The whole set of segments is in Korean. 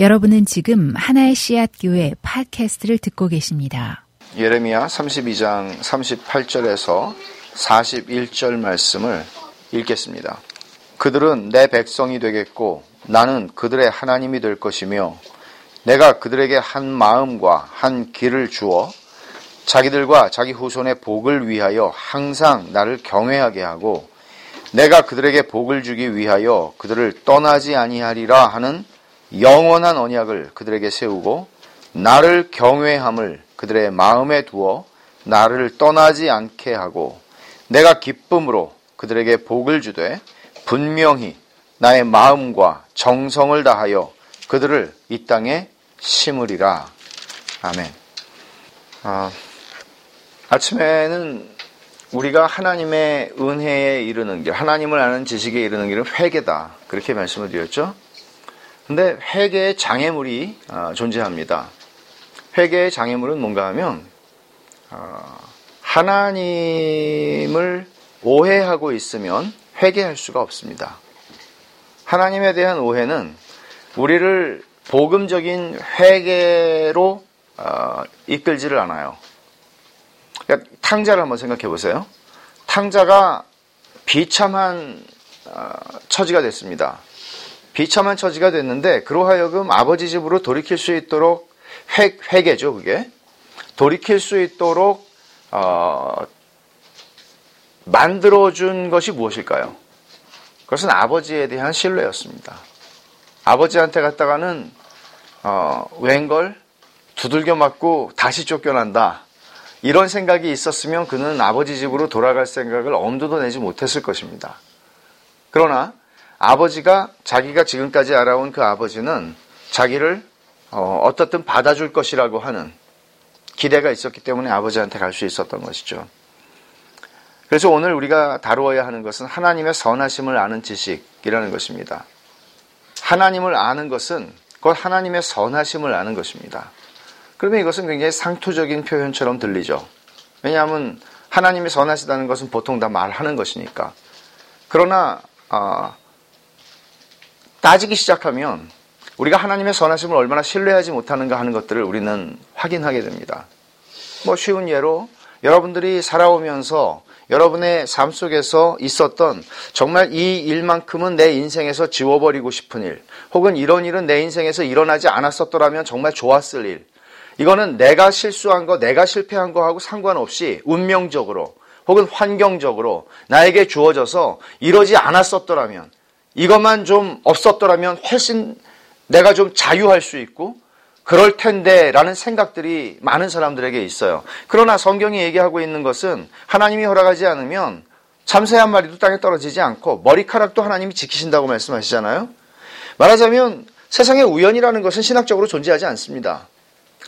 여러분은 지금 하나의 씨앗 교회 팟캐스트를 듣고 계십니다. 예레미야 32장 38절에서 41절 말씀을 읽겠습니다. 그들은 내 백성이 되겠고 나는 그들의 하나님이 될 것이며 내가 그들에게 한 마음과 한 길을 주어 자기들과 자기 후손의 복을 위하여 항상 나를 경외하게 하고 내가 그들에게 복을 주기 위하여 그들을 떠나지 아니하리라 하는 영원한 언약을 그들에게 세우고 나를 경외함을 그들의 마음에 두어 나를 떠나지 않게 하고 내가 기쁨으로 그들에게 복을 주되 분명히 나의 마음과 정성을 다하여 그들을 이 땅에 심으리라. 아멘. 아, 아침에는 우리가 하나님의 은혜에 이르는 길, 하나님을 아는 지식에 이르는 길은 회개다. 그렇게 말씀을 드렸죠. 근데 회개의 장애물이 어, 존재합니다. 회개의 장애물은 뭔가 하면 어, 하나님을 오해하고 있으면 회개할 수가 없습니다. 하나님에 대한 오해는 우리를 복음적인 회개로 어, 이끌지를 않아요. 그러니까 탕자를 한번 생각해 보세요. 탕자가 비참한 처지가 됐습니다. 비참한 처지가 됐는데 그로하여금 아버지 집으로 돌이킬 수 있도록 회, 회개죠 그게 돌이킬 수 있도록 어, 만들어준 것이 무엇일까요? 그것은 아버지에 대한 신뢰였습니다. 아버지한테 갔다가는 어, 웬걸 두들겨 맞고 다시 쫓겨난다. 이런 생각이 있었으면 그는 아버지 집으로 돌아갈 생각을 엄두도 내지 못했을 것입니다. 그러나 아버지가 자기가 지금까지 알아온 그 아버지는 자기를 어, 떻든 받아줄 것이라고 하는 기대가 있었기 때문에 아버지한테 갈 수 있었던 것이죠. 그래서 오늘 우리가 다루어야 하는 것은 하나님의 선하심을 아는 지식이라는 것입니다. 하나님을 아는 것은 곧 하나님의 선하심을 아는 것입니다. 그러면 이것은 굉장히 상투적인 표현처럼 들리죠. 왜냐하면 하나님이 선하시다는 것은 보통 다 말하는 것이니까. 그러나 어, 따지기 시작하면 우리가 하나님의 선하심을 얼마나 신뢰하지 못하는가 하는 것들을 우리는 확인하게 됩니다. 뭐 쉬운 예로 여러분들이 살아오면서 여러분의 삶 속에서 있었던 정말 이 일만큼은 내 인생에서 지워버리고 싶은 일, 혹은 이런 일은 내 인생에서 일어나지 않았었더라면 정말 좋았을 일. 이거는 내가 실수한 거, 내가 실패한 거하고 상관없이 운명적으로 혹은 환경적으로 나에게 주어져서 이러지 않았었더라면 이것만 좀 없었더라면 훨씬 내가 좀 자유할 수 있고 그럴 텐데 라는 생각들이 많은 사람들에게 있어요. 그러나 성경이 얘기하고 있는 것은 하나님이 허락하지 않으면 참새 한 마리도 땅에 떨어지지 않고 머리카락도 하나님이 지키신다고 말씀하시잖아요. 말하자면 세상에 우연이라는 것은 신학적으로 존재하지 않습니다.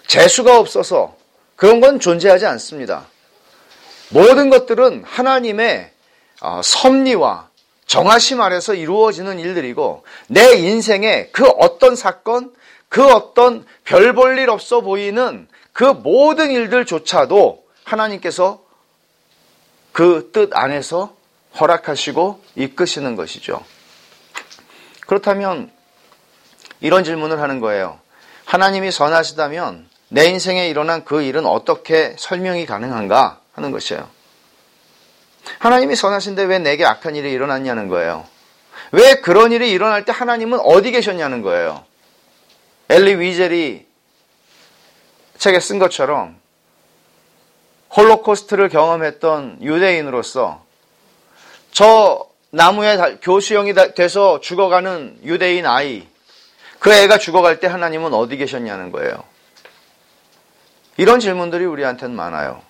재수가 없어서 그런 건 존재하지 않습니다. 모든 것들은 하나님의 어, 섭리와 정하심 아래서 이루어지는 일들이고 내 인생의 그 어떤 사건, 그 어떤 별 볼 일 없어 보이는 그 모든 일들조차도 하나님께서 그 뜻 안에서 허락하시고 이끄시는 것이죠. 그렇다면 이런 질문을 하는 거예요. 하나님이 선하시다면 내 인생에 일어난 그 일은 어떻게 설명이 가능한가 하는 것이에요. 하나님이 선하신데 왜 내게 악한 일이 일어났냐는 거예요. 왜 그런 일이 일어날 때 하나님은 어디 계셨냐는 거예요. 엘리 위젤이 책에 쓴 것처럼 홀로코스트를 경험했던 유대인으로서 저 나무에 교수형이 돼서 죽어가는 유대인 아이 그 애가 죽어갈 때 하나님은 어디 계셨냐는 거예요. 이런 질문들이 우리한테는 많아요.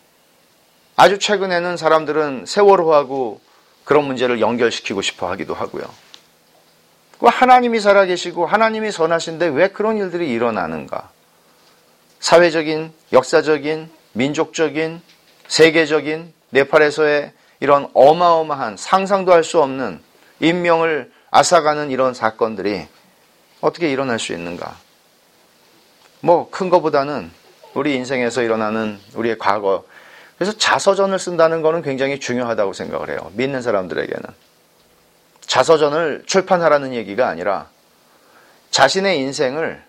아주 최근에는 사람들은 세월호하고 그런 문제를 연결시키고 싶어 하기도 하고요. 하나님이 살아계시고 하나님이 선하신데 왜 그런 일들이 일어나는가? 사회적인, 역사적인, 민족적인, 세계적인 네팔에서의 이런 어마어마한 상상도 할 수 없는 인명을 앗아가는 이런 사건들이 어떻게 일어날 수 있는가? 뭐큰 거보다는 우리 인생에서 일어나는 우리의 과거 그래서 자서전을 쓴다는 것은 굉장히 중요하다고 생각을 해요. 믿는 사람들에게는. 자서전을 출판하라는 얘기가 아니라 자신의 인생을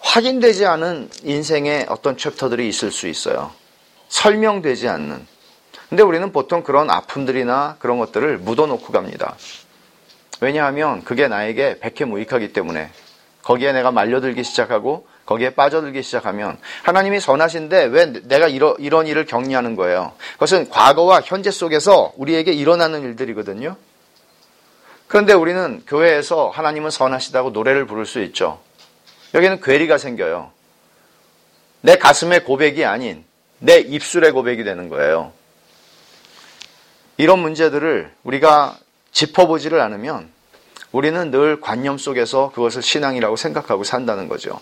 확인되지 않은 인생의 어떤 챕터들이 있을 수 있어요. 설명되지 않는. 근데 우리는 보통 그런 아픔들이나 그런 것들을 묻어놓고 갑니다. 왜냐하면 그게 나에게 백해무익하기 때문에 거기에 내가 말려들기 시작하고 거기에 빠져들기 시작하면 하나님이 선하신데 왜 내가 이러, 이런 일을 격리하는 거예요. 그것은 과거와 현재 속에서 우리에게 일어나는 일들이거든요. 그런데 우리는 교회에서 하나님은 선하시다고 노래를 부를 수 있죠. 여기는 괴리가 생겨요. 내 가슴의 고백이 아닌 내 입술의 고백이 되는 거예요. 이런 문제들을 우리가 짚어보지를 않으면 우리는 늘 관념 속에서 그것을 신앙이라고 생각하고 산다는 거죠.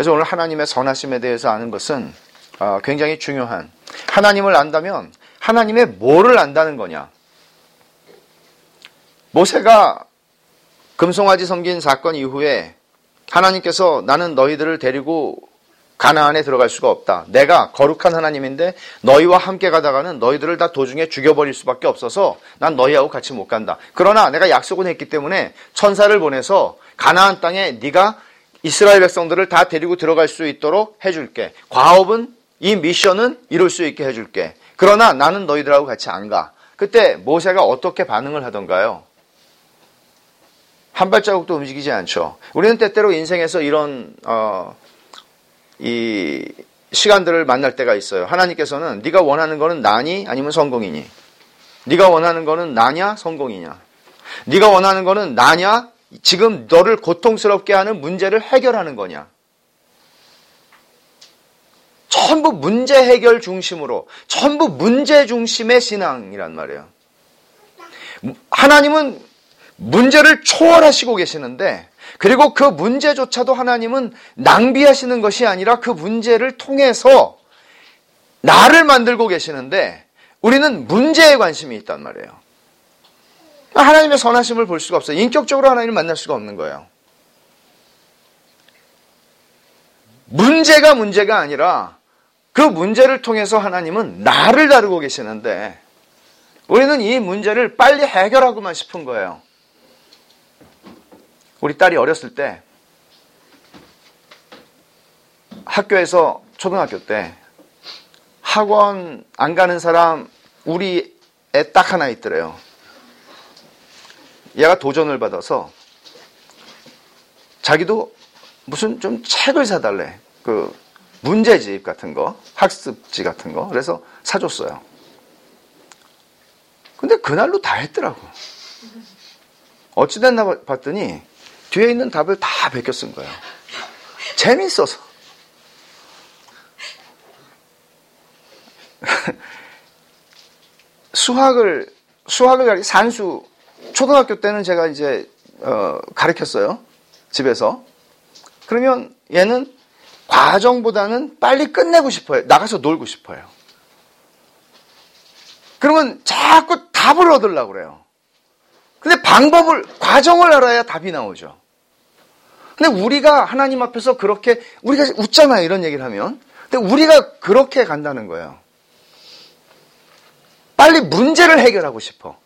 그래서 오늘 하나님의 선하심에 대해서 아는 것은 아, 굉장히 중요한 하나님을 안다면 하나님의 뭐를 안다는 거냐. 모세가 금송아지 섬긴 사건 이후에 하나님께서 나는 너희들을 데리고 가나안에 들어갈 수가 없다. 내가 거룩한 하나님인데 너희와 함께 가다가는 너희들을 다 도중에 죽여버릴 수밖에 없어서 난 너희하고 같이 못 간다. 그러나 내가 약속은 했기 때문에 천사를 보내서 가나안 땅에 네가 이스라엘 백성들을 다 데리고 들어갈 수 있도록 해줄게. 과업은 이 미션은 이룰 수 있게 해줄게. 그러나 나는 너희들하고 같이 안 가. 그때 모세가 어떻게 반응을 하던가요? 한 발자국도 움직이지 않죠. 우리는 때때로 인생에서 이런 어, 이 시간들을 만날 때가 있어요. 하나님께서는 네가 원하는 거는 나니 아니면 성공이니? 네가 원하는 거는 나냐 성공이냐? 네가 원하는 거는 나냐 지금 너를 고통스럽게 하는 문제를 해결하는 거냐? 전부 문제 해결 중심으로, 전부 문제 중심의 신앙이란 말이에요. 하나님은 문제를 초월하시고 계시는데, 그리고 그 문제조차도 하나님은 낭비하시는 것이 아니라 그 문제를 통해서 나를 만들고 계시는데, 우리는 문제에 관심이 있단 말이에요. 하나님의 선하심을 볼 수가 없어요. 인격적으로 하나님을 만날 수가 없는 거예요. 문제가 문제가 아니라 그 문제를 통해서 하나님은 나를 다루고 계시는데 우리는 이 문제를 빨리 해결하고만 싶은 거예요. 우리 딸이 어렸을 때 학교에서 초등학교 때 학원 안 가는 사람 우리 애 딱 하나 있더래요. 얘가 도전을 받아서 자기도 무슨 좀 책을 사달래. 그 문제집 같은 거, 학습지 같은 거. 그래서 사줬어요. 근데 그날로 다 했더라고. 어찌됐나 봤더니 뒤에 있는 답을 다 베껴 쓴 거예요. 재밌어서. 수학을, 수학을 산수 초등학교 때는 제가 이제 어, 가르쳤어요. 집에서. 그러면 얘는 과정보다는 빨리 끝내고 싶어요. 나가서 놀고 싶어요. 그러면 자꾸 답을 얻으려고 그래요. 근데 방법을, 과정을 알아야 답이 나오죠. 근데 우리가 하나님 앞에서 그렇게, 우리가 웃잖아요. 이런 얘기를 하면. 근데 우리가 그렇게 간다는 거예요. 빨리 문제를 해결하고 싶어.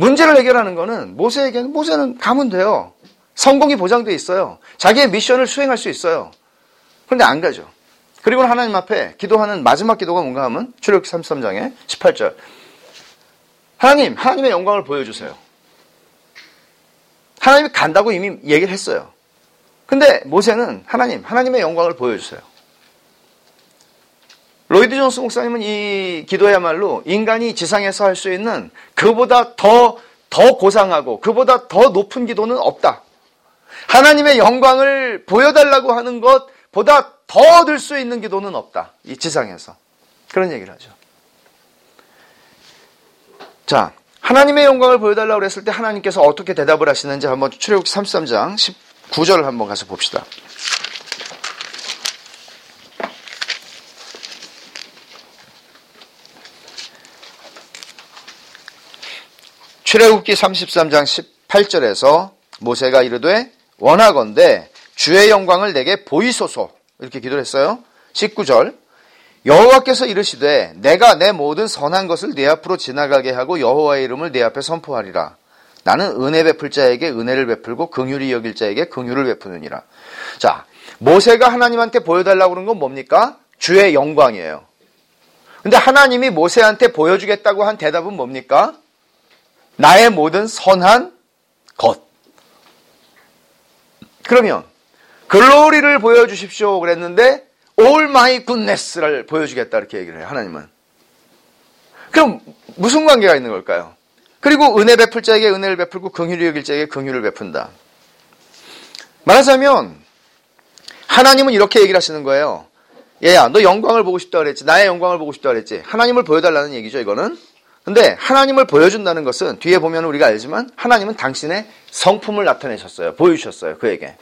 문제를 해결하는 거는 모세에게는 모세는 가면 돼요. 성공이 보장돼 있어요. 자기의 미션을 수행할 수 있어요. 그런데 안 가죠. 그리고 하나님 앞에 기도하는 마지막 기도가 뭔가 하면 출애굽기 33장에 18절. 하나님, 하나님의 영광을 보여주세요. 하나님이 간다고 이미 얘기를 했어요. 근데 모세는 하나님, 하나님의 영광을 보여주세요. 로이드 존스 목사님은 이 기도야말로 인간이 지상에서 할 수 있는 그보다 더, 더 고상하고 그보다 더 높은 기도는 없다. 하나님의 영광을 보여달라고 하는 것보다 더 얻을 수 있는 기도는 없다. 이 지상에서. 그런 얘기를 하죠. 자, 하나님의 영광을 보여달라고 그랬을 때 하나님께서 어떻게 대답을 하시는지 한번 출애굽기 33장 19절을 한번 가서 봅시다. 출애굽기 33장 18절에서 모세가 이르되 원하건대 주의 영광을 내게 보이소서 이렇게 기도를 했어요. 19절 여호와께서 이르시되 내가 내 모든 선한 것을 내 앞으로 지나가게 하고 여호와의 이름을 내 앞에 선포하리라. 나는 은혜 베풀 자에게 은혜를 베풀고 긍휼히 여길 자에게 긍휼을 베푸느니라. 자, 모세가 하나님한테 보여달라고 그런 건 뭡니까? 주의 영광이에요. 근데 하나님이 모세한테 보여주겠다고 한 대답은 뭡니까? 나의 모든 선한 것. 그러면 글로리를 보여주십시오 그랬는데 all my goodness를 보여주겠다 이렇게 얘기를 해요. 하나님은. 그럼 무슨 관계가 있는 걸까요? 그리고 은혜 베풀 자에게 은혜를 베풀고 긍휼히 여길 자에게 긍휼을 베푼다. 말하자면 하나님은 이렇게 얘기를 하시는 거예요. 얘야, 너 영광을 보고 싶다 그랬지. 나의 영광을 보고 싶다 그랬지. 하나님을 보여달라는 얘기죠, 이거는. 근데 하나님을 보여준다는 것은 뒤에 보면 우리가 알지만 하나님은 당신의 성품을 나타내셨어요. 보여주셨어요, 그에게.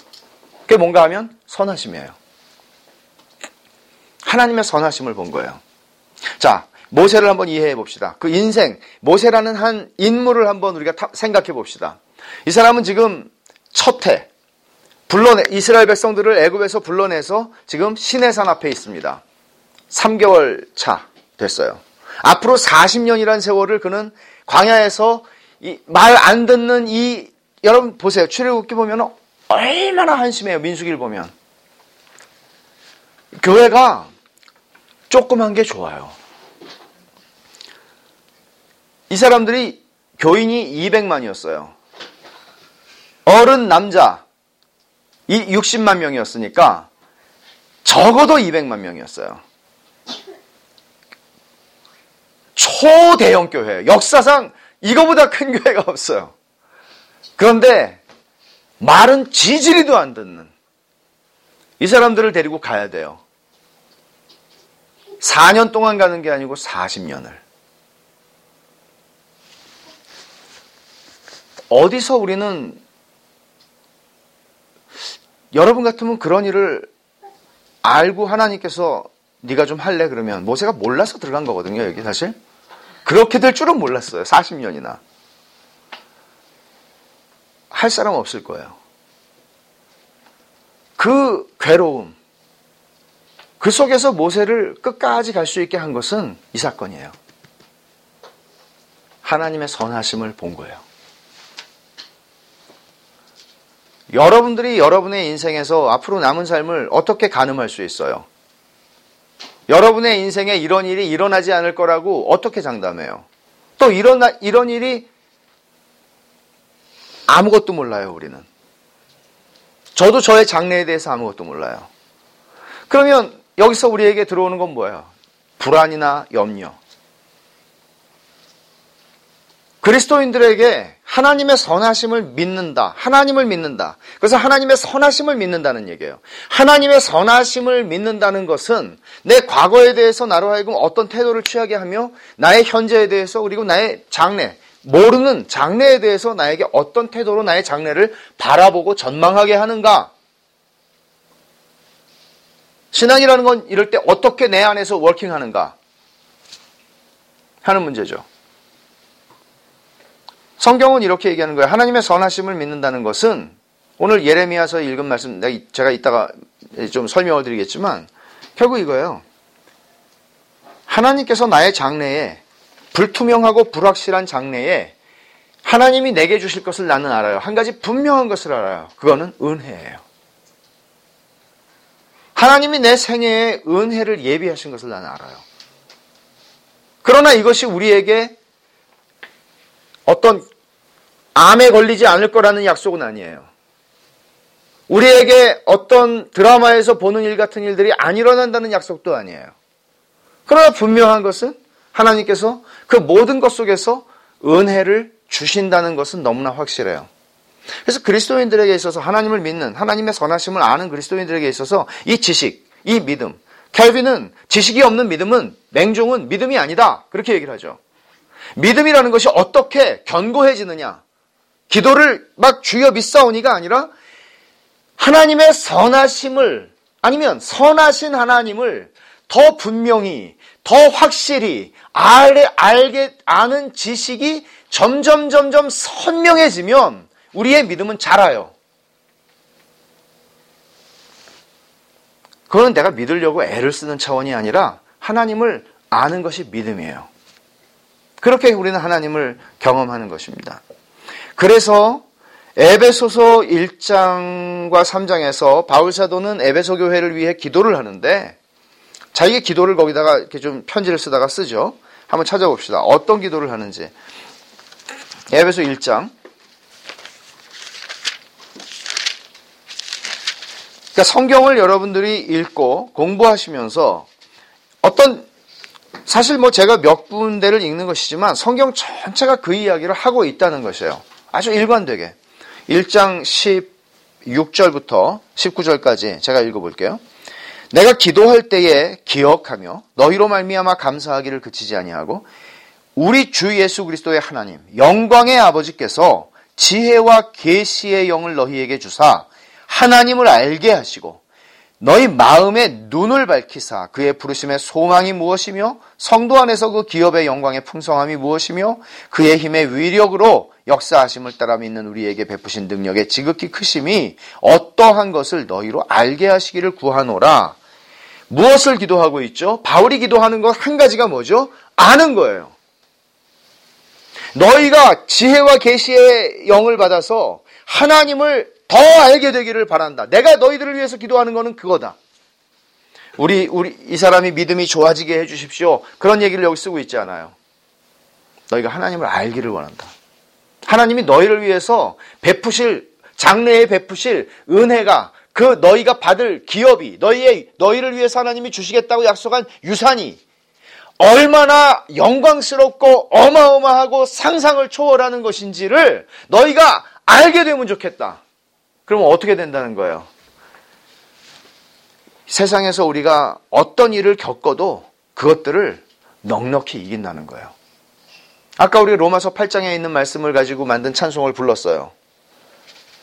그게 뭔가 하면 선하심이에요. 하나님의 선하심을 본 거예요. 자, 모세를 한번 이해해 봅시다. 그 인생, 모세라는 한 인물을 한번 우리가 생각해 봅시다. 이 사람은 지금 첫 해, 불러내, 이스라엘 백성들을 애굽에서 불러내서 지금 시내산 앞에 있습니다. 3개월 차 됐어요. 앞으로 40년이라는 세월을 그는 광야에서 말 안 듣는 이 여러분 보세요. 출애굽기 보면 얼마나 한심해요. 민수기를 보면. 교회가 조그만 게 좋아요. 이 사람들이 교인이 200만이었어요. 어른 남자 이 60만 명이었으니까 적어도 200만 명이었어요. 초대형 교회. 역사상 이거보다 큰 교회가 없어요. 그런데 말은 지지리도 안 듣는 이 사람들을 데리고 가야 돼요. 4년 동안 가는 게 아니고 40년을. 어디서 우리는 여러분 같으면 그런 일을 알고 하나님께서 네가 좀 할래 그러면 모세가 몰라서 들어간 거거든요 여기 사실 그렇게 될 줄은 몰랐어요. 40년이나. 할 사람 없을 거예요. 그 괴로움 그 속에서 모세를 끝까지 갈 수 있게 한 것은 이 사건이에요. 하나님의 선하심을 본 거예요. 여러분들이 여러분의 인생에서 앞으로 남은 삶을 어떻게 가늠할 수 있어요? 여러분의 인생에 이런 일이 일어나지 않을 거라고 어떻게 장담해요? 또 이런, 이런 일이 아무것도 몰라요, 우리는. 저도 저의 장래에 대해서 아무것도 몰라요. 그러면 여기서 우리에게 들어오는 건 뭐예요? 불안이나 염려. 그리스도인들에게 하나님의 선하심을 믿는다. 하나님을 믿는다. 그래서 하나님의 선하심을 믿는다는 얘기예요. 하나님의 선하심을 믿는다는 것은 내 과거에 대해서 나로 하여금 어떤 태도를 취하게 하며 나의 현재에 대해서 그리고 나의 장래, 모르는 장래에 대해서 나에게 어떤 태도로 나의 장래를 바라보고 전망하게 하는가? 신앙이라는 건 이럴 때 어떻게 내 안에서 워킹하는가? 하는 문제죠. 성경은 이렇게 얘기하는 거예요. 하나님의 선하심을 믿는다는 것은 오늘 예레미야서 읽은 말씀 제가 이따가 좀 설명을 드리겠지만 결국 이거예요. 하나님께서 나의 장래에 불투명하고 불확실한 장래에 하나님이 내게 주실 것을 나는 알아요. 한 가지 분명한 것을 알아요. 그거는 은혜예요. 하나님이 내 생애에 은혜를 예비하신 것을 나는 알아요. 그러나 이것이 우리에게 어떤 암에 걸리지 않을 거라는 약속은 아니에요. 우리에게 어떤 드라마에서 보는 일 같은 일들이 안 일어난다는 약속도 아니에요. 그러나 분명한 것은 하나님께서 그 모든 것 속에서 은혜를 주신다는 것은 너무나 확실해요. 그래서 그리스도인들에게 있어서 하나님을 믿는 하나님의 선하심을 아는 그리스도인들에게 있어서 이 지식, 이 믿음, 켈빈은 지식이 없는 믿음은 맹종은 믿음이 아니다. 그렇게 얘기를 하죠. 믿음이라는 것이 어떻게 견고해지느냐? 기도를 막 주여 믿사오니가 아니라 하나님의 선하심을 아니면 선하신 하나님을 더 분명히 더 확실히 알, 알게 아는 지식이 점점 점점 선명해지면 우리의 믿음은 자라요. 그건 내가 믿으려고 애를 쓰는 차원이 아니라 하나님을 아는 것이 믿음이에요. 그렇게 우리는 하나님을 경험하는 것입니다. 그래서 에베소서 1장과 3장에서 바울 사도는 에베소 교회를 위해 기도를 하는데 자기의 기도를 거기다가 이렇게 좀 편지를 쓰다가 쓰죠. 한번 찾아봅시다. 어떤 기도를 하는지. 에베소 1장. 그러니까 성경을 여러분들이 읽고 공부하시면서 어떤 사실 뭐 제가 몇 군데를 읽는 것이지만 성경 전체가 그 이야기를 하고 있다는 것이에요. 아주 일관되게. 1장 16절부터 19절까지 제가 읽어볼게요. 내가 기도할 때에 기억하며 너희로 말미암아 감사하기를 그치지 아니하고 우리 주 예수 그리스도의 하나님 영광의 아버지께서 지혜와 계시의 영을 너희에게 주사 하나님을 알게 하시고 너희 마음의 눈을 밝히사 그의 부르심의 소망이 무엇이며 성도 안에서 그 기업의 영광의 풍성함이 무엇이며 그의 힘의 위력으로 역사하심을 따라 믿는 우리에게 베푸신 능력의 지극히 크심이 어떠한 것을 너희로 알게 하시기를 구하노라. 무엇을 기도하고 있죠? 바울이 기도하는 것 한 가지가 뭐죠? 아는 거예요. 너희가 지혜와 계시의 영을 받아서 하나님을 더 알게 되기를 바란다. 내가 너희들을 위해서 기도하는 것은 그거다. 우리, 우리, 이 사람이 믿음이 좋아지게 해 주십시오. 그런 얘기를 여기 쓰고 있지 않아요. 너희가 하나님을 알기를 원한다. 하나님이 너희를 위해서 베푸실, 장래에 베푸실 은혜가 그 너희가 받을 기업이 너희의, 너희를 위해서 하나님이 주시겠다고 약속한 유산이 얼마나 영광스럽고 어마어마하고 상상을 초월하는 것인지를 너희가 알게 되면 좋겠다. 그러면 어떻게 된다는 거예요? 세상에서 우리가 어떤 일을 겪어도 그것들을 넉넉히 이긴다는 거예요. 아까 우리 로마서 8장에 있는 말씀을 가지고 만든 찬송을 불렀어요.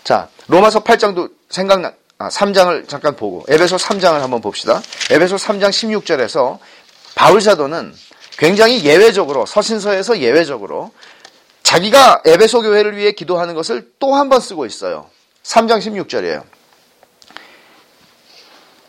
자, 로마서 8장도 생각나, 아, 3장을 잠깐 보고, 에베소 3장을 한번 봅시다. 에베소 3장 16절에서 바울 사도는 굉장히 예외적으로, 서신서에서 예외적으로 자기가 에베소 교회를 위해 기도하는 것을 또 한 번 쓰고 있어요. 3장 16절이에요.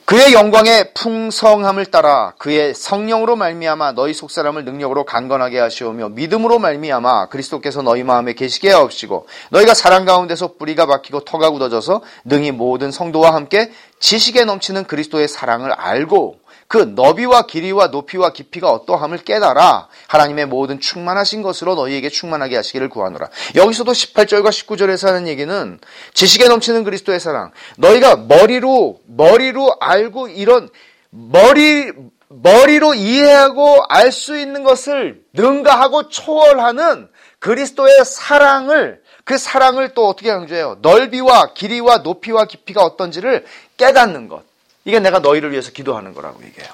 그의 영광의 풍성함을 따라 그의 성령으로 말미암아 너희 속사람을 능력으로 강건하게 하시오며 믿음으로 말미암아 그리스도께서 너희 마음에 계시게 하옵시고 너희가 사랑 가운데서 뿌리가 박히고 터가 굳어져서 능히 모든 성도와 함께 지식에 넘치는 그리스도의 사랑을 알고 그 너비와 길이와 높이와 깊이가 어떠함을 깨달아 하나님의 모든 충만하신 것으로 너희에게 충만하게 하시기를 구하노라. 여기서도 18절과 19절에서 하는 얘기는 지식에 넘치는 그리스도의 사랑. 너희가 머리로 머리로 알고 이런 머리 머리로 이해하고 알 수 있는 것을 능가하고 초월하는 그리스도의 사랑을 그 사랑을 또 어떻게 강조해요? 넓이와 길이와 높이와 깊이가 어떤지를 깨닫는 것. 이게 내가 너희를 위해서 기도하는 거라고 얘기해요.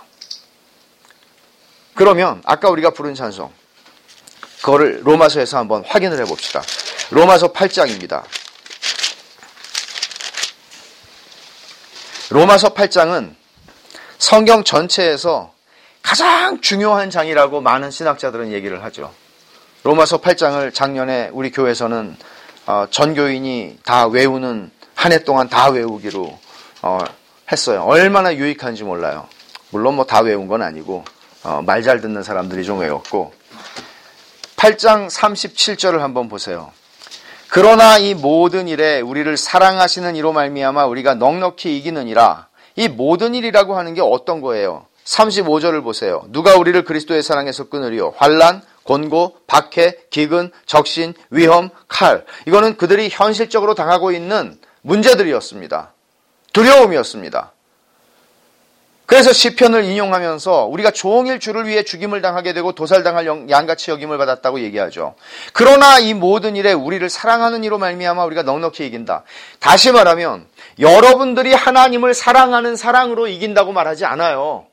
그러면 아까 우리가 부른 찬송 그거를 로마서에서 한번 확인을 해 봅시다. 로마서 8장입니다. 로마서 8장은 성경 전체에서 가장 중요한 장이라고 많은 신학자들은 얘기를 하죠. 로마서 8장을 작년에 우리 교회에서는 어, 전교인이 다 외우는 한 해 동안 다 외우기로 어, 했어요. 얼마나 유익한지 몰라요. 물론 뭐 다 외운 건 아니고 어, 말 잘 듣는 사람들이 좀 외웠고 8장 37절을 한번 보세요. 그러나 이 모든 일에 우리를 사랑하시는 이로 말미암아 우리가 넉넉히 이기느니라. 이 모든 일이라고 하는 게 어떤 거예요? 35절을 보세요. 누가 우리를 그리스도의 사랑에서 끊으리요? 환란, 곤고, 박해, 기근, 적신, 위험, 칼. 이거는 그들이 현실적으로 당하고 있는 문제들이었습니다. 두려움이었습니다. 그래서 시편을 인용하면서 우리가 종일 주를 위해 죽임을 당하게 되고 도살당할 양같이 여김을 받았다고 얘기하죠. 그러나 이 모든 일에 우리를 사랑하는 이로 말미암아 우리가 넉넉히 이긴다. 다시 말하면 여러분들이 하나님을 사랑하는 사랑으로 이긴다고 말하지 않아요.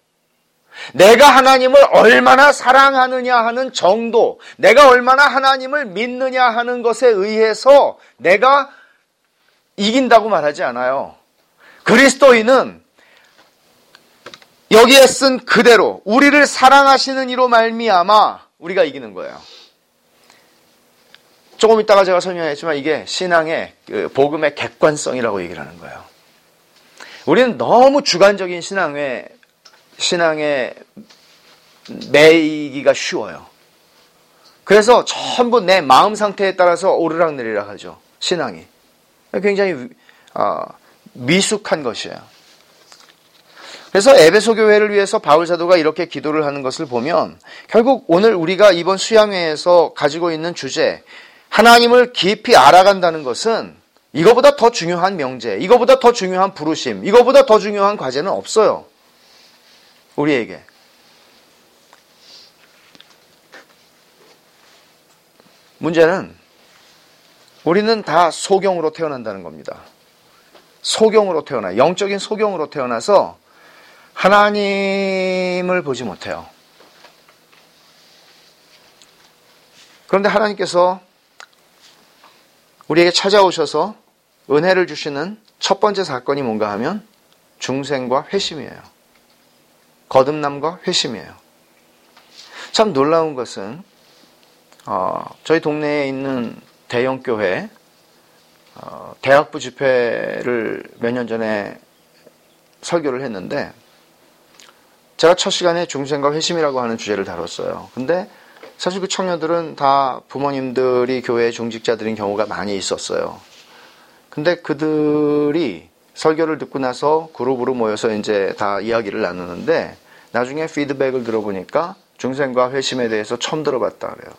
내가 하나님을 얼마나 사랑하느냐 하는 정도, 내가 얼마나 하나님을 믿느냐 하는 것에 의해서 내가 이긴다고 말하지 않아요. 그리스도인은 여기에 쓴 그대로 우리를 사랑하시는 이로 말미암아 우리가 이기는 거예요. 조금 이따가 제가 설명했지만 이게 신앙의 그 복음의 객관성이라고 얘기를 하는 거예요. 우리는 너무 주관적인 신앙에 신앙에 매이기가 쉬워요. 그래서 전부 내 마음 상태에 따라서 오르락내리락 하죠. 신앙이. 굉장히 어, 미숙한 것이에요. 그래서 에베소 교회를 위해서 바울 사도가 이렇게 기도를 하는 것을 보면 결국 오늘 우리가 이번 수양회에서 가지고 있는 주제 하나님을 깊이 알아간다는 것은 이거보다 더 중요한 명제, 이거보다 더 중요한 부르심, 이거보다 더 중요한 과제는 없어요. 우리에게. 문제는 우리는 다 소경으로 태어난다는 겁니다. 소경으로 태어나, 영적인 소경으로 태어나서 하나님을 보지 못해요. 그런데 하나님께서 우리에게 찾아오셔서 은혜를 주시는 첫 번째 사건이 뭔가 하면 중생과 회심이에요. 거듭남과 회심이에요. 참 놀라운 것은 어, 저희 동네에 있는 대형 교회 어, 대학부 집회를 몇 년 전에 설교를 했는데 제가 첫 시간에 중생과 회심이라고 하는 주제를 다뤘어요. 근데 사실 그 청년들은 다 부모님들이 교회 중직자들인 경우가 많이 있었어요. 근데 그들이 설교를 듣고 나서 그룹으로 모여서 이제 다 이야기를 나누는데 나중에 피드백을 들어보니까 중생과 회심에 대해서 처음 들어봤다 그래요.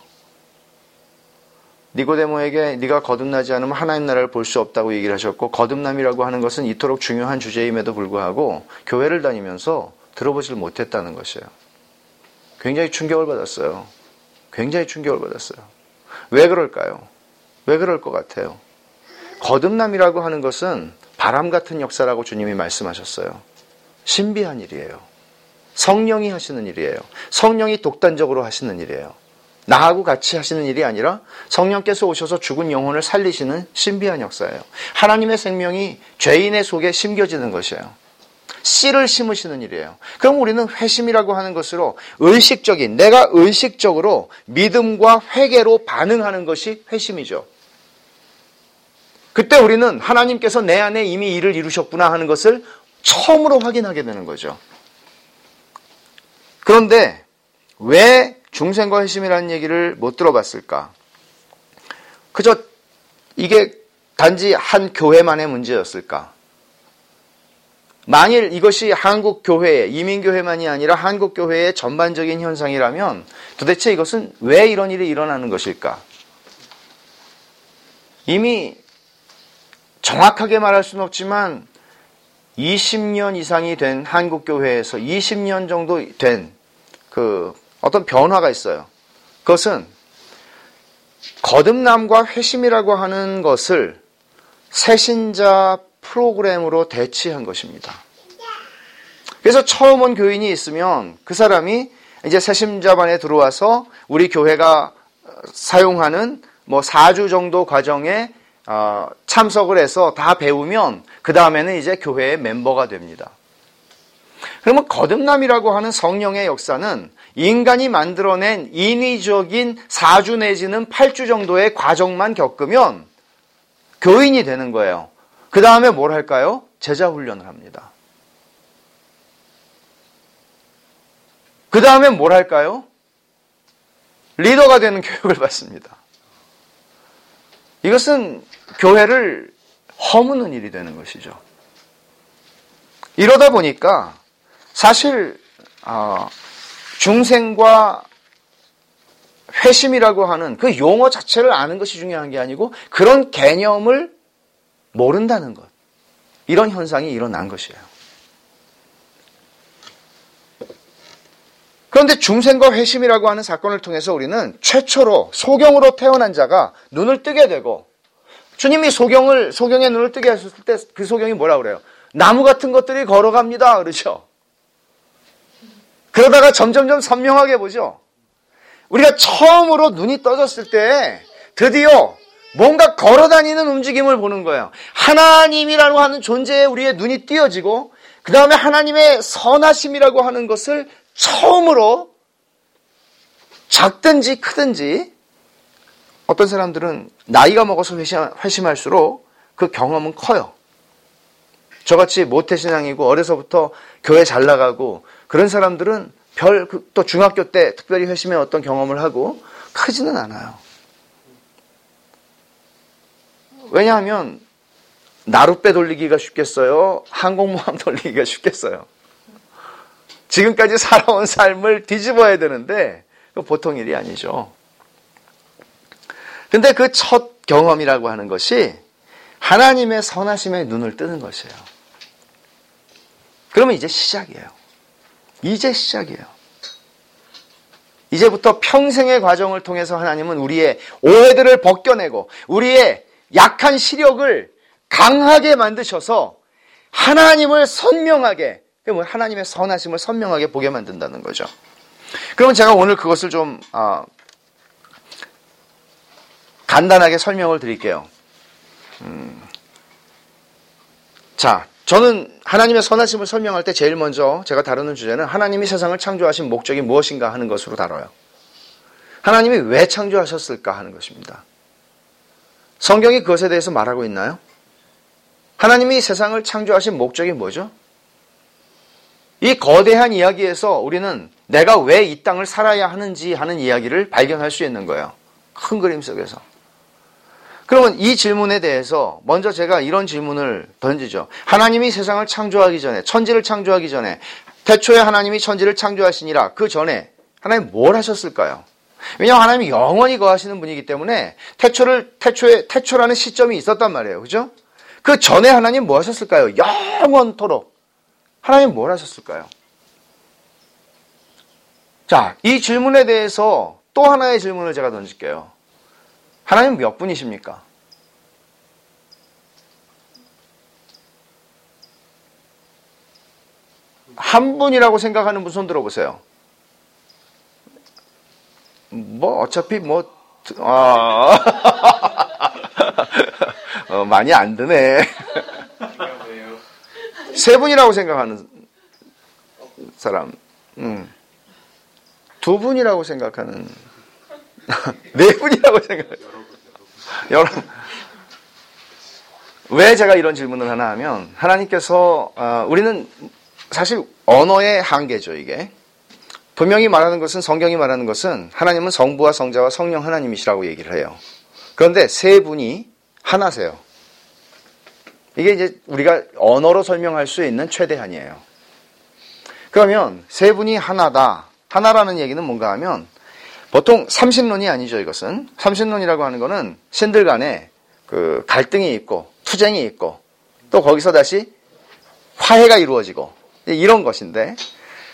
니고데모에게 네가 거듭나지 않으면 하나님 나라를 볼 수 없다고 얘기를 하셨고 거듭남이라고 하는 것은 이토록 중요한 주제임에도 불구하고 교회를 다니면서 들어보질 못했다는 것이에요. 굉장히 충격을 받았어요. 굉장히 충격을 받았어요. 왜 그럴까요? 왜 그럴 것 같아요? 거듭남이라고 하는 것은 바람 같은 역사라고 주님이 말씀하셨어요. 신비한 일이에요. 성령이 하시는 일이에요. 성령이 독단적으로 하시는 일이에요. 나하고 같이 하시는 일이 아니라 성령께서 오셔서 죽은 영혼을 살리시는 신비한 역사예요. 하나님의 생명이 죄인의 속에 심겨지는 것이에요. 씨를 심으시는 일이에요. 그럼 우리는 회심이라고 하는 것으로 의식적인, 내가 의식적으로 믿음과 회개로 반응하는 것이 회심이죠. 그때 우리는 하나님께서 내 안에 이미 일을 이루셨구나 하는 것을 처음으로 확인하게 되는 거죠. 그런데 왜 중생과 회심이라는 얘기를 못 들어봤을까? 그저 이게 단지 한 교회만의 문제였을까? 만일 이것이 한국 교회, 이민 교회만이 아니라 한국 교회의 전반적인 현상이라면 도대체 이것은 왜 이런 일이 일어나는 것일까? 이미 정확하게 말할 수는 없지만 20년 이상이 된 한국 교회에서 20년 정도 된 그 어떤 변화가 있어요. 그것은 거듭남과 회심이라고 하는 것을 새신자 프로그램으로 대치한 것입니다. 그래서 처음 온 교인이 있으면 그 사람이 이제 새심자반에 들어와서 우리 교회가 사용하는 뭐 4주 정도 과정에 어, 참석을 해서 다 배우면 그 다음에는 이제 교회의 멤버가 됩니다. 그러면 거듭남이라고 하는 성령의 역사는 인간이 만들어낸 인위적인 4주 내지는 8주 정도의 과정만 겪으면 교인이 되는 거예요. 그 다음에 뭘 할까요? 제자 훈련을 합니다. 그 다음에 뭘 할까요? 리더가 되는 교육을 받습니다. 이것은 교회를 허무는 일이 되는 것이죠. 이러다 보니까 사실 어, 중생과 회심이라고 하는 그 용어 자체를 아는 것이 중요한 게 아니고 그런 개념을 모른다는 것. 이런 현상이 일어난 것이에요. 그런데 중생과 회심이라고 하는 사건을 통해서 우리는 최초로 소경으로 태어난 자가 눈을 뜨게 되고 주님이 소경을 소경의 눈을 뜨게 하셨을 때 그 소경이 뭐라 그래요? 나무 같은 것들이 걸어갑니다. 그렇죠? 그러다가 점점점 선명하게 보죠. 우리가 처음으로 눈이 떠졌을 때 드디어 뭔가 걸어다니는 움직임을 보는 거예요. 하나님이라고 하는 존재에 우리의 눈이 띄어지고 그 다음에 하나님의 선하심이라고 하는 것을 처음으로 작든지 크든지 어떤 사람들은 나이가 먹어서 회심, 할수록그 경험은 커요. 저같이 모태신앙이고 어려서부터 교회 잘 나가고 그런 사람들은 별또 그 중학교 때 특별히 회심의 어떤 경험을 하고 크지는 않아요. 왜냐하면 나룻배 돌리기가 쉽겠어요? 항공모함 돌리기가 쉽겠어요? 지금까지 살아온 삶을 뒤집어야 되는데 보통 일이 아니죠. 근데 그 첫 경험이라고 하는 것이 하나님의 선하심에 눈을 뜨는 것이에요. 그러면 이제 시작이에요. 이제 시작이에요. 이제부터 평생의 과정을 통해서 하나님은 우리의 오해들을 벗겨내고 우리의 약한 시력을 강하게 만드셔서 하나님을 선명하게 뭐 하나님의 선하심을 선명하게 보게 만든다는 거죠. 그럼 제가 오늘 그것을 좀 어, 간단하게 설명을 드릴게요. 음, 자, 저는 하나님의 선하심을 설명할 때 제일 먼저 제가 다루는 주제는 하나님이 세상을 창조하신 목적이 무엇인가 하는 것으로 다뤄요. 하나님이 왜 창조하셨을까 하는 것입니다. 성경이 그것에 대해서 말하고 있나요? 하나님이 세상을 창조하신 목적이 뭐죠? 이 거대한 이야기에서 우리는 내가 왜 이 땅을 살아야 하는지 하는 이야기를 발견할 수 있는 거예요. 큰 그림 속에서. 그러면 이 질문에 대해서 먼저 제가 이런 질문을 던지죠. 하나님이 세상을 창조하기 전에, 천지를 창조하기 전에, 태초에 하나님이 천지를 창조하시니라 그 전에 하나님 뭘 하셨을까요? 왜냐하면 하나님이 영원히 거하시는 분이기 때문에 태초를, 태초에, 태초라는 시점이 있었단 말이에요. 그죠? 그 전에 하나님 뭐 하셨을까요? 영원토록. 하나님 뭘 하셨을까요? 자, 이 질문에 대해서 또 하나의 질문을 제가 던질게요. 하나님 몇 분이십니까? 한 분이라고 생각하는 분 손 들어보세요. 뭐 어차피 뭐 아, 어, 많이 안 드네. 세 분이라고 생각하는 사람, 음. 두 분이라고 생각하는, 네 분이라고 생각. 여러분, 왜 제가 이런 질문을 하나 하면 하나님께서 어, 우리는 사실 언어의 한계죠 이게. 분명히 말하는 것은 성경이 말하는 것은 하나님은 성부와 성자와 성령 하나님이시라고 얘기를 해요. 그런데 세 분이 하나세요. 이게 이제 우리가 언어로 설명할 수 있는 최대한이에요. 그러면 세 분이 하나다. 하나라는 얘기는 뭔가 하면 보통 삼신론이 아니죠, 이것은. 삼신론이라고 하는 것은 신들 간에 그 갈등이 있고 투쟁이 있고 또 거기서 다시 화해가 이루어지고 이런 것인데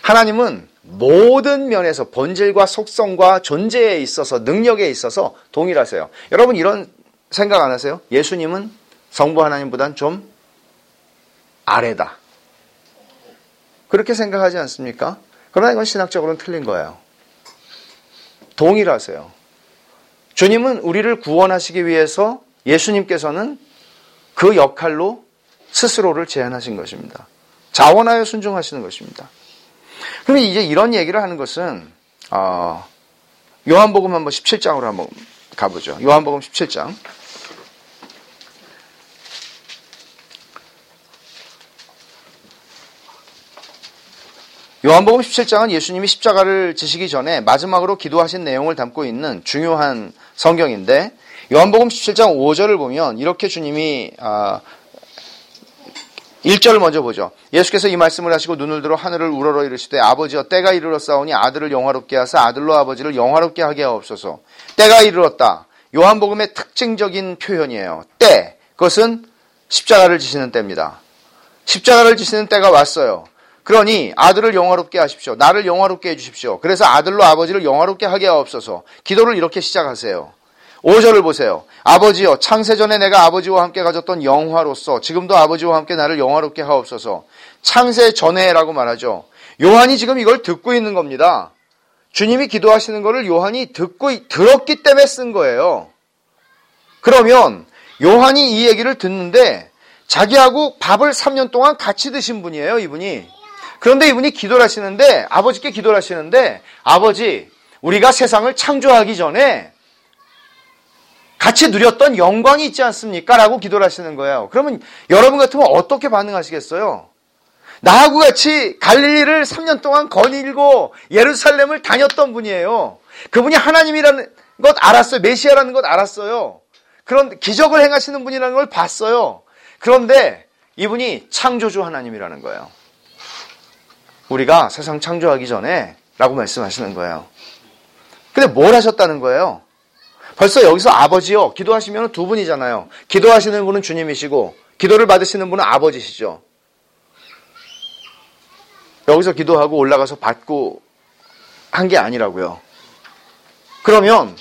하나님은 모든 면에서 본질과 속성과 존재에 있어서 능력에 있어서 동일하세요. 여러분 이런 생각 안 하세요? 예수님은 성부 하나님보단 좀 아래다. 그렇게 생각하지 않습니까? 그러나 이건 신학적으로는 틀린 거예요. 동일하세요. 주님은 우리를 구원하시기 위해서 예수님께서는 그 역할로 스스로를 제한하신 것입니다. 자원하여 순종하시는 것입니다. 그럼 이제 이런 얘기를 하는 것은 어, 요한복음 한번 17장으로 한번 가보죠. 요한복음 17장. 요한복음 17장은 예수님이 십자가를 지시기 전에 마지막으로 기도하신 내용을 담고 있는 중요한 성경인데 요한복음 17장 5절을 보면 이렇게 주님이 1절을 아, 먼저 보죠. 예수께서 이 말씀을 하시고 눈을 들어 하늘을 우러러 이르시되 아버지여 때가 이르렀사오니 아들을 영화롭게 하사 아들로 아버지를 영화롭게 하게 하옵소서. 때가 이르렀다. 요한복음의 특징적인 표현이에요. 때. 그것은 십자가를 지시는 때입니다. 십자가를 지시는 때가 왔어요. 그러니 아들을 영화롭게 하십시오. 나를 영화롭게 해주십시오. 그래서 아들로 아버지를 영화롭게 하게 하옵소서. 기도를 이렇게 시작하세요. 5절을 보세요. 아버지여 창세전에 내가 아버지와 함께 가졌던 영화로서 지금도 아버지와 함께 나를 영화롭게 하옵소서. 창세 전에라고 말하죠. 요한이 지금 이걸 듣고 있는 겁니다. 주님이 기도하시는 것을 요한이 듣고 들었기 때문에 쓴 거예요. 그러면 요한이 이 얘기를 듣는데 자기하고 밥을 3년 동안 같이 드신 분이에요, 이분이. 그런데 이분이 기도를 하시는데 아버지께 기도를 하시는데 아버지 우리가 세상을 창조하기 전에 같이 누렸던 영광이 있지 않습니까? 라고 기도를 하시는 거예요. 그러면 여러분 같으면 어떻게 반응하시겠어요? 나하고 같이 갈릴리를 3년 동안 거닐고 예루살렘을 다녔던 분이에요. 그분이 하나님이라는 것 알았어요. 메시아라는 것 알았어요. 그런 기적을 행하시는 분이라는 걸 봤어요. 그런데 이분이 창조주 하나님이라는 거예요. 우리가 세상 창조하기 전에 라고 말씀하시는 거예요. 근데 뭘 하셨다는 거예요? 벌써 여기서 아버지요. 기도하시면 두 분이잖아요. 기도하시는 분은 주님이시고, 기도를 받으시는 분은 아버지시죠. 여기서 기도하고 올라가서 받고 한 게 아니라고요. 그러면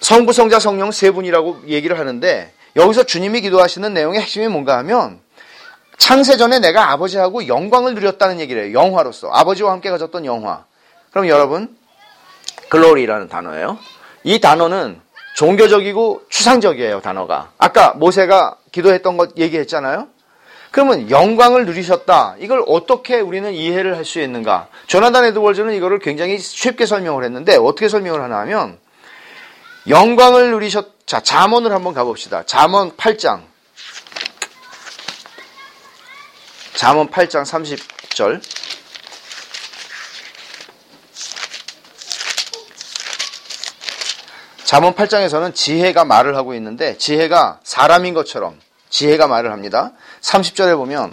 성부, 성자, 성령 세 분이라고 얘기를 하는데 여기서 주님이 기도하시는 내용의 핵심이 뭔가 하면 창세 전에 내가 아버지하고 영광을 누렸다는 얘기를 해요. 영화로서. 아버지와 함께 가졌던 영화. 그럼 여러분, 글로리라는 단어예요. 이 단어는 종교적이고 추상적이에요, 단어가. 아까 모세가 기도했던 것 얘기했잖아요. 그러면 영광을 누리셨다. 이걸 어떻게 우리는 이해를 할 수 있는가? 조나단 에드월즈는 이거를 굉장히 쉽게 설명을 했는데 어떻게 설명을 하나 하면 영광을 누리셨 자, 잠언을 한번 가 봅시다. 잠언 8장. 잠언 8장 30절. 잠언 8장에서는 지혜가 말을 하고 있는데 지혜가 사람인 것처럼 지혜가 말을 합니다. 30절에 보면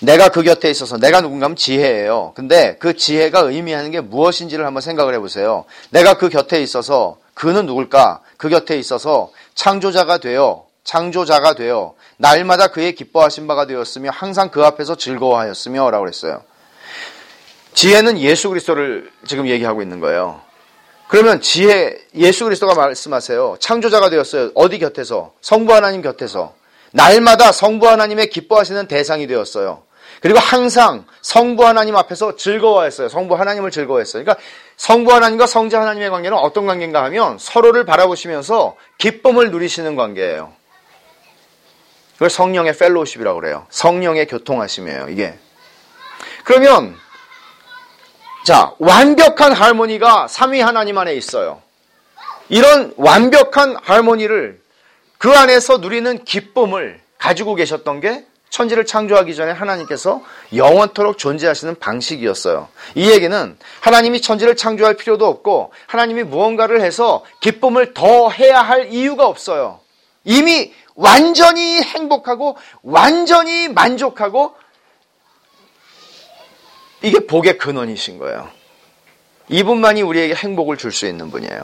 내가 그 곁에 있어서 내가 누군가 하면 지혜예요. 근데 그 지혜가 의미하는 게 무엇인지를 한번 생각을 해보세요. 내가 그 곁에 있어서 그는 누굴까? 그 곁에 있어서 창조자가 되어 창조자가 되어 날마다 그의 기뻐하신 바가 되었으며 항상 그 앞에서 즐거워하였으며 라고 그랬어요. 지혜는 예수 그리스도를 지금 얘기하고 있는 거예요. 그러면 지혜 예수 그리스도가 말씀하세요. 창조자가 되었어요. 어디 곁에서? 성부 하나님 곁에서. 날마다 성부 하나님의 기뻐하시는 대상이 되었어요. 그리고 항상 성부 하나님 앞에서 즐거워했어요. 성부 하나님을 즐거워했어요. 그러니까 성부 하나님과 성자 하나님의 관계는 어떤 관계인가 하면 서로를 바라보시면서 기쁨을 누리시는 관계예요. 그걸 성령의 펠로우십이라고 그래요. 성령의 교통하심이에요, 이게. 그러면 자, 완벽한 할머니가 삼위 하나님 안에 있어요. 이런 완벽한 할머니를 그 안에서 누리는 기쁨을 가지고 계셨던 게 천지를 창조하기 전에 하나님께서 영원토록 존재하시는 방식이었어요. 이 얘기는 하나님이 천지를 창조할 필요도 없고 하나님이 무언가를 해서 기쁨을 더 해야 할 이유가 없어요. 이미 완전히 행복하고 완전히 만족하고 이게 복의 근원이신 거예요. 이분만이 우리에게 행복을 줄 수 있는 분이에요.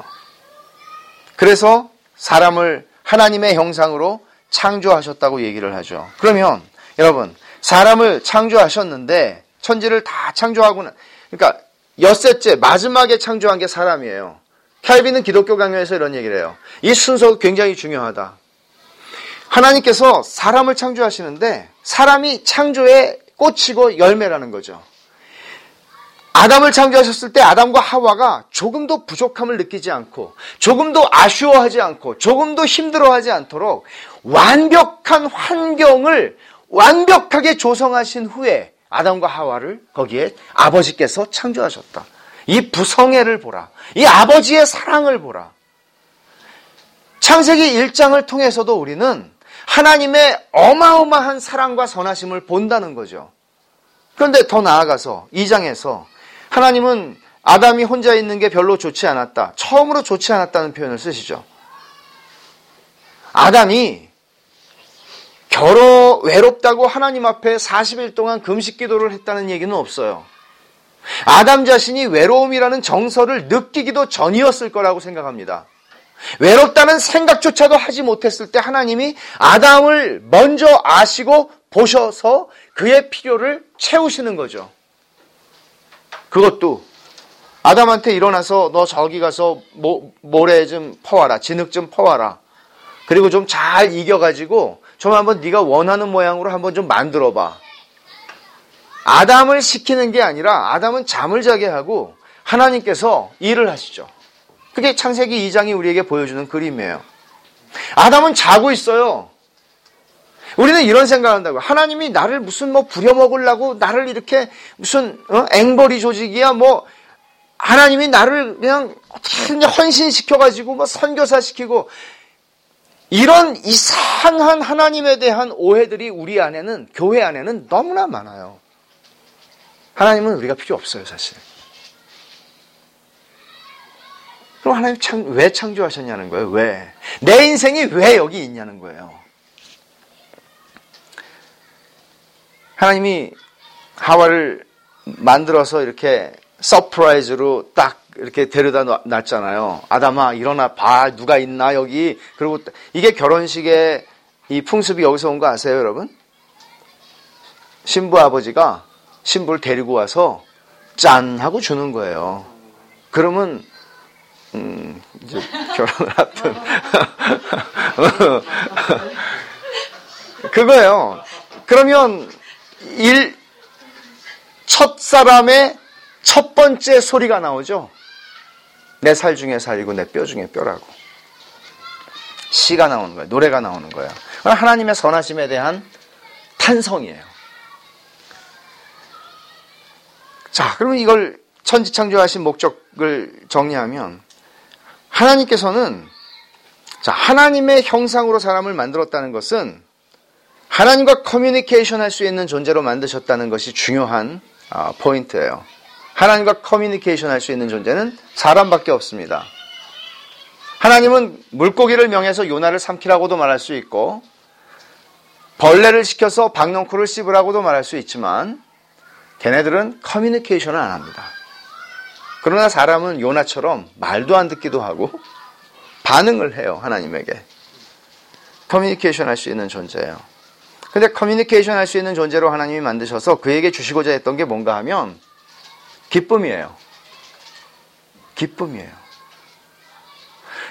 그래서 사람을 하나님의 형상으로 창조하셨다고 얘기를 하죠. 그러면 여러분 사람을 창조하셨는데 천지를 다 창조하고는 그러니까 엿새째 마지막에 창조한 게 사람이에요. 칼빈은 기독교 강요에서 이런 얘기를 해요. 이 순서가 굉장히 중요하다. 하나님께서 사람을 창조하시는데 사람이 창조의 꽃이고 열매라는 거죠. 아담을 창조하셨을 때 아담과 하와가 조금도 부족함을 느끼지 않고 조금도 아쉬워하지 않고 조금도 힘들어하지 않도록 완벽한 환경을 완벽하게 조성하신 후에 아담과 하와를 거기에 아버지께서 창조하셨다. 이 부성애를 보라. 이 아버지의 사랑을 보라. 창세기 1장을 통해서도 우리는 하나님의 어마어마한 사랑과 선하심을 본다는 거죠. 그런데 더 나아가서 2장에서 하나님은 아담이 혼자 있는 게 별로 좋지 않았다. 처음으로 좋지 않았다는 표현을 쓰시죠. 아담이 결어 외롭다고 하나님 앞에 40일 동안 금식 기도를 했다는 얘기는 없어요. 아담 자신이 외로움이라는 정서를 느끼기도 전이었을 거라고 생각합니다. 외롭다는 생각조차도 하지 못했을 때 하나님이 아담을 먼저 아시고 보셔서 그의 필요를 채우시는 거죠. 그것도 아담한테 일어나서 너 저기 가서 모, 모래 좀 퍼와라. 진흙 좀 퍼와라. 그리고 좀 잘 이겨가지고 좀 한번 네가 원하는 모양으로 한번 좀 만들어봐. 아담을 시키는 게 아니라 아담은 잠을 자게 하고 하나님께서 일을 하시죠. 그게 창세기 2장이 우리에게 보여주는 그림이에요. 아담은 자고 있어요. 우리는 이런 생각을 한다고. 하나님이 나를 무슨 뭐 부려먹으려고 나를 이렇게 무슨 어? 앵벌이 조직이야 뭐 하나님이 나를 그냥 어떻게 헌신시켜가지고 뭐 선교사 시키고 이런 이상한 하나님에 대한 오해들이 우리 안에는 교회 안에는 너무나 많아요. 하나님은 우리가 필요 없어요 사실. 그럼 하나님 창, 왜 창조하셨냐는 거예요. 왜? 내 인생이 왜 여기 있냐는 거예요. 하나님이 하와를 만들어서 이렇게 surprise로 딱 이렇게 데려다 놨잖아요. 아담아 일어나 봐 누가 있나 여기 그리고 이게 결혼식의 이 풍습이 여기서 온 거 아세요 여러분? 신부 아버지가 신부를 데리고 와서 짠 하고 주는 거예요. 그러면 음, 이제 결혼을 하든 그거예요. 그러면 일, 첫 사람의 첫 번째 소리가 나오죠. 내 살 중에 살이고 내 뼈 중에 뼈라고. 시가 나오는 거예요. 노래가 나오는 거예요. 하나님의 선하심에 대한 탄성이에요. 자, 그러면 이걸 천지창조하신 목적을 정리하면 하나님께서는 자, 하나님의 형상으로 사람을 만들었다는 것은 하나님과 커뮤니케이션 할 수 있는 존재로 만드셨다는 것이 중요한 아, 포인트예요. 하나님과 커뮤니케이션 할 수 있는 존재는 사람밖에 없습니다. 하나님은 물고기를 명해서 요나를 삼키라고도 말할 수 있고 벌레를 시켜서 박넝쿨을 씹으라고도 말할 수 있지만 걔네들은 커뮤니케이션을 안 합니다. 그러나 사람은 요나처럼 말도 안 듣기도 하고 반응을 해요. 하나님에게. 커뮤니케이션 할 수 있는 존재예요. 근데 커뮤니케이션 할 수 있는 존재로 하나님이 만드셔서 그에게 주시고자 했던 게 뭔가 하면 기쁨이에요. 기쁨이에요.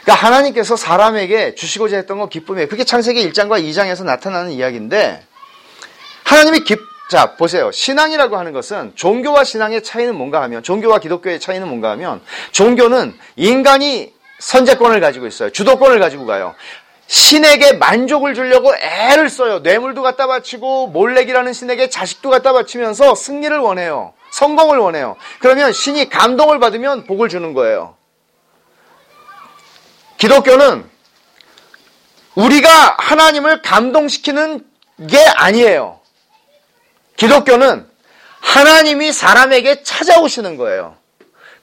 그러니까 하나님께서 사람에게 주시고자 했던 건 기쁨이에요. 그게 창세기 1장과 2장에서 나타나는 이야기인데 하나님이 기, 자, 보세요. 신앙이라고 하는 것은 종교와 신앙의 차이는 뭔가 하면, 종교와 기독교의 차이는 뭔가 하면, 종교는 인간이 선제권을 가지고 있어요. 주도권을 가지고 가요. 신에게 만족을 주려고 애를 써요. 뇌물도 갖다 바치고 몰래기라는 신에게 자식도 갖다 바치면서 승리를 원해요. 성공을 원해요. 그러면 신이 감동을 받으면 복을 주는 거예요. 기독교는 우리가 하나님을 감동시키는 게 아니에요. 기독교는 하나님이 사람에게 찾아오시는 거예요.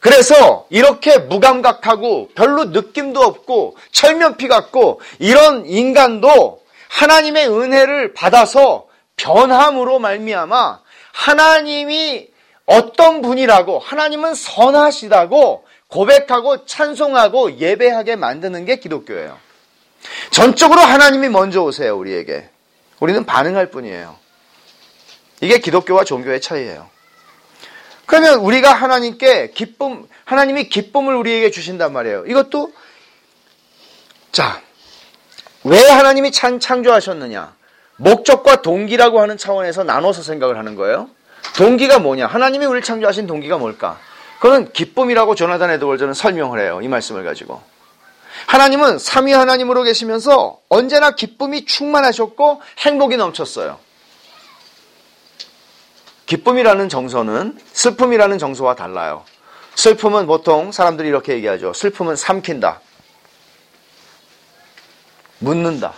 그래서 이렇게 무감각하고 별로 느낌도 없고 철면피 같고 이런 인간도 하나님의 은혜를 받아서 변함으로 말미암아 하나님이 어떤 분이라고 하나님은 선하시다고 고백하고 찬송하고 예배하게 만드는 게 기독교예요. 전적으로 하나님이 먼저 오세요, 우리에게. 우리는 반응할 뿐이에요. 이게 기독교와 종교의 차이예요. 그러면 우리가 하나님께 기쁨, 하나님이 기쁨을 우리에게 주신단 말이에요. 이것도, 자, 왜 하나님이 창, 창조하셨느냐? 목적과 동기라고 하는 차원에서 나눠서 생각을 하는 거예요. 동기가 뭐냐? 하나님이 우리를 창조하신 동기가 뭘까? 그건 기쁨이라고 조나단 에드월즈는 설명을 해요. 이 말씀을 가지고. 하나님은 삼위 하나님으로 계시면서 언제나 기쁨이 충만하셨고 행복이 넘쳤어요. 기쁨이라는 정서는 슬픔이라는 정서와 달라요. 슬픔은 보통 사람들이 이렇게 얘기하죠. 슬픔은 삼킨다. 묻는다.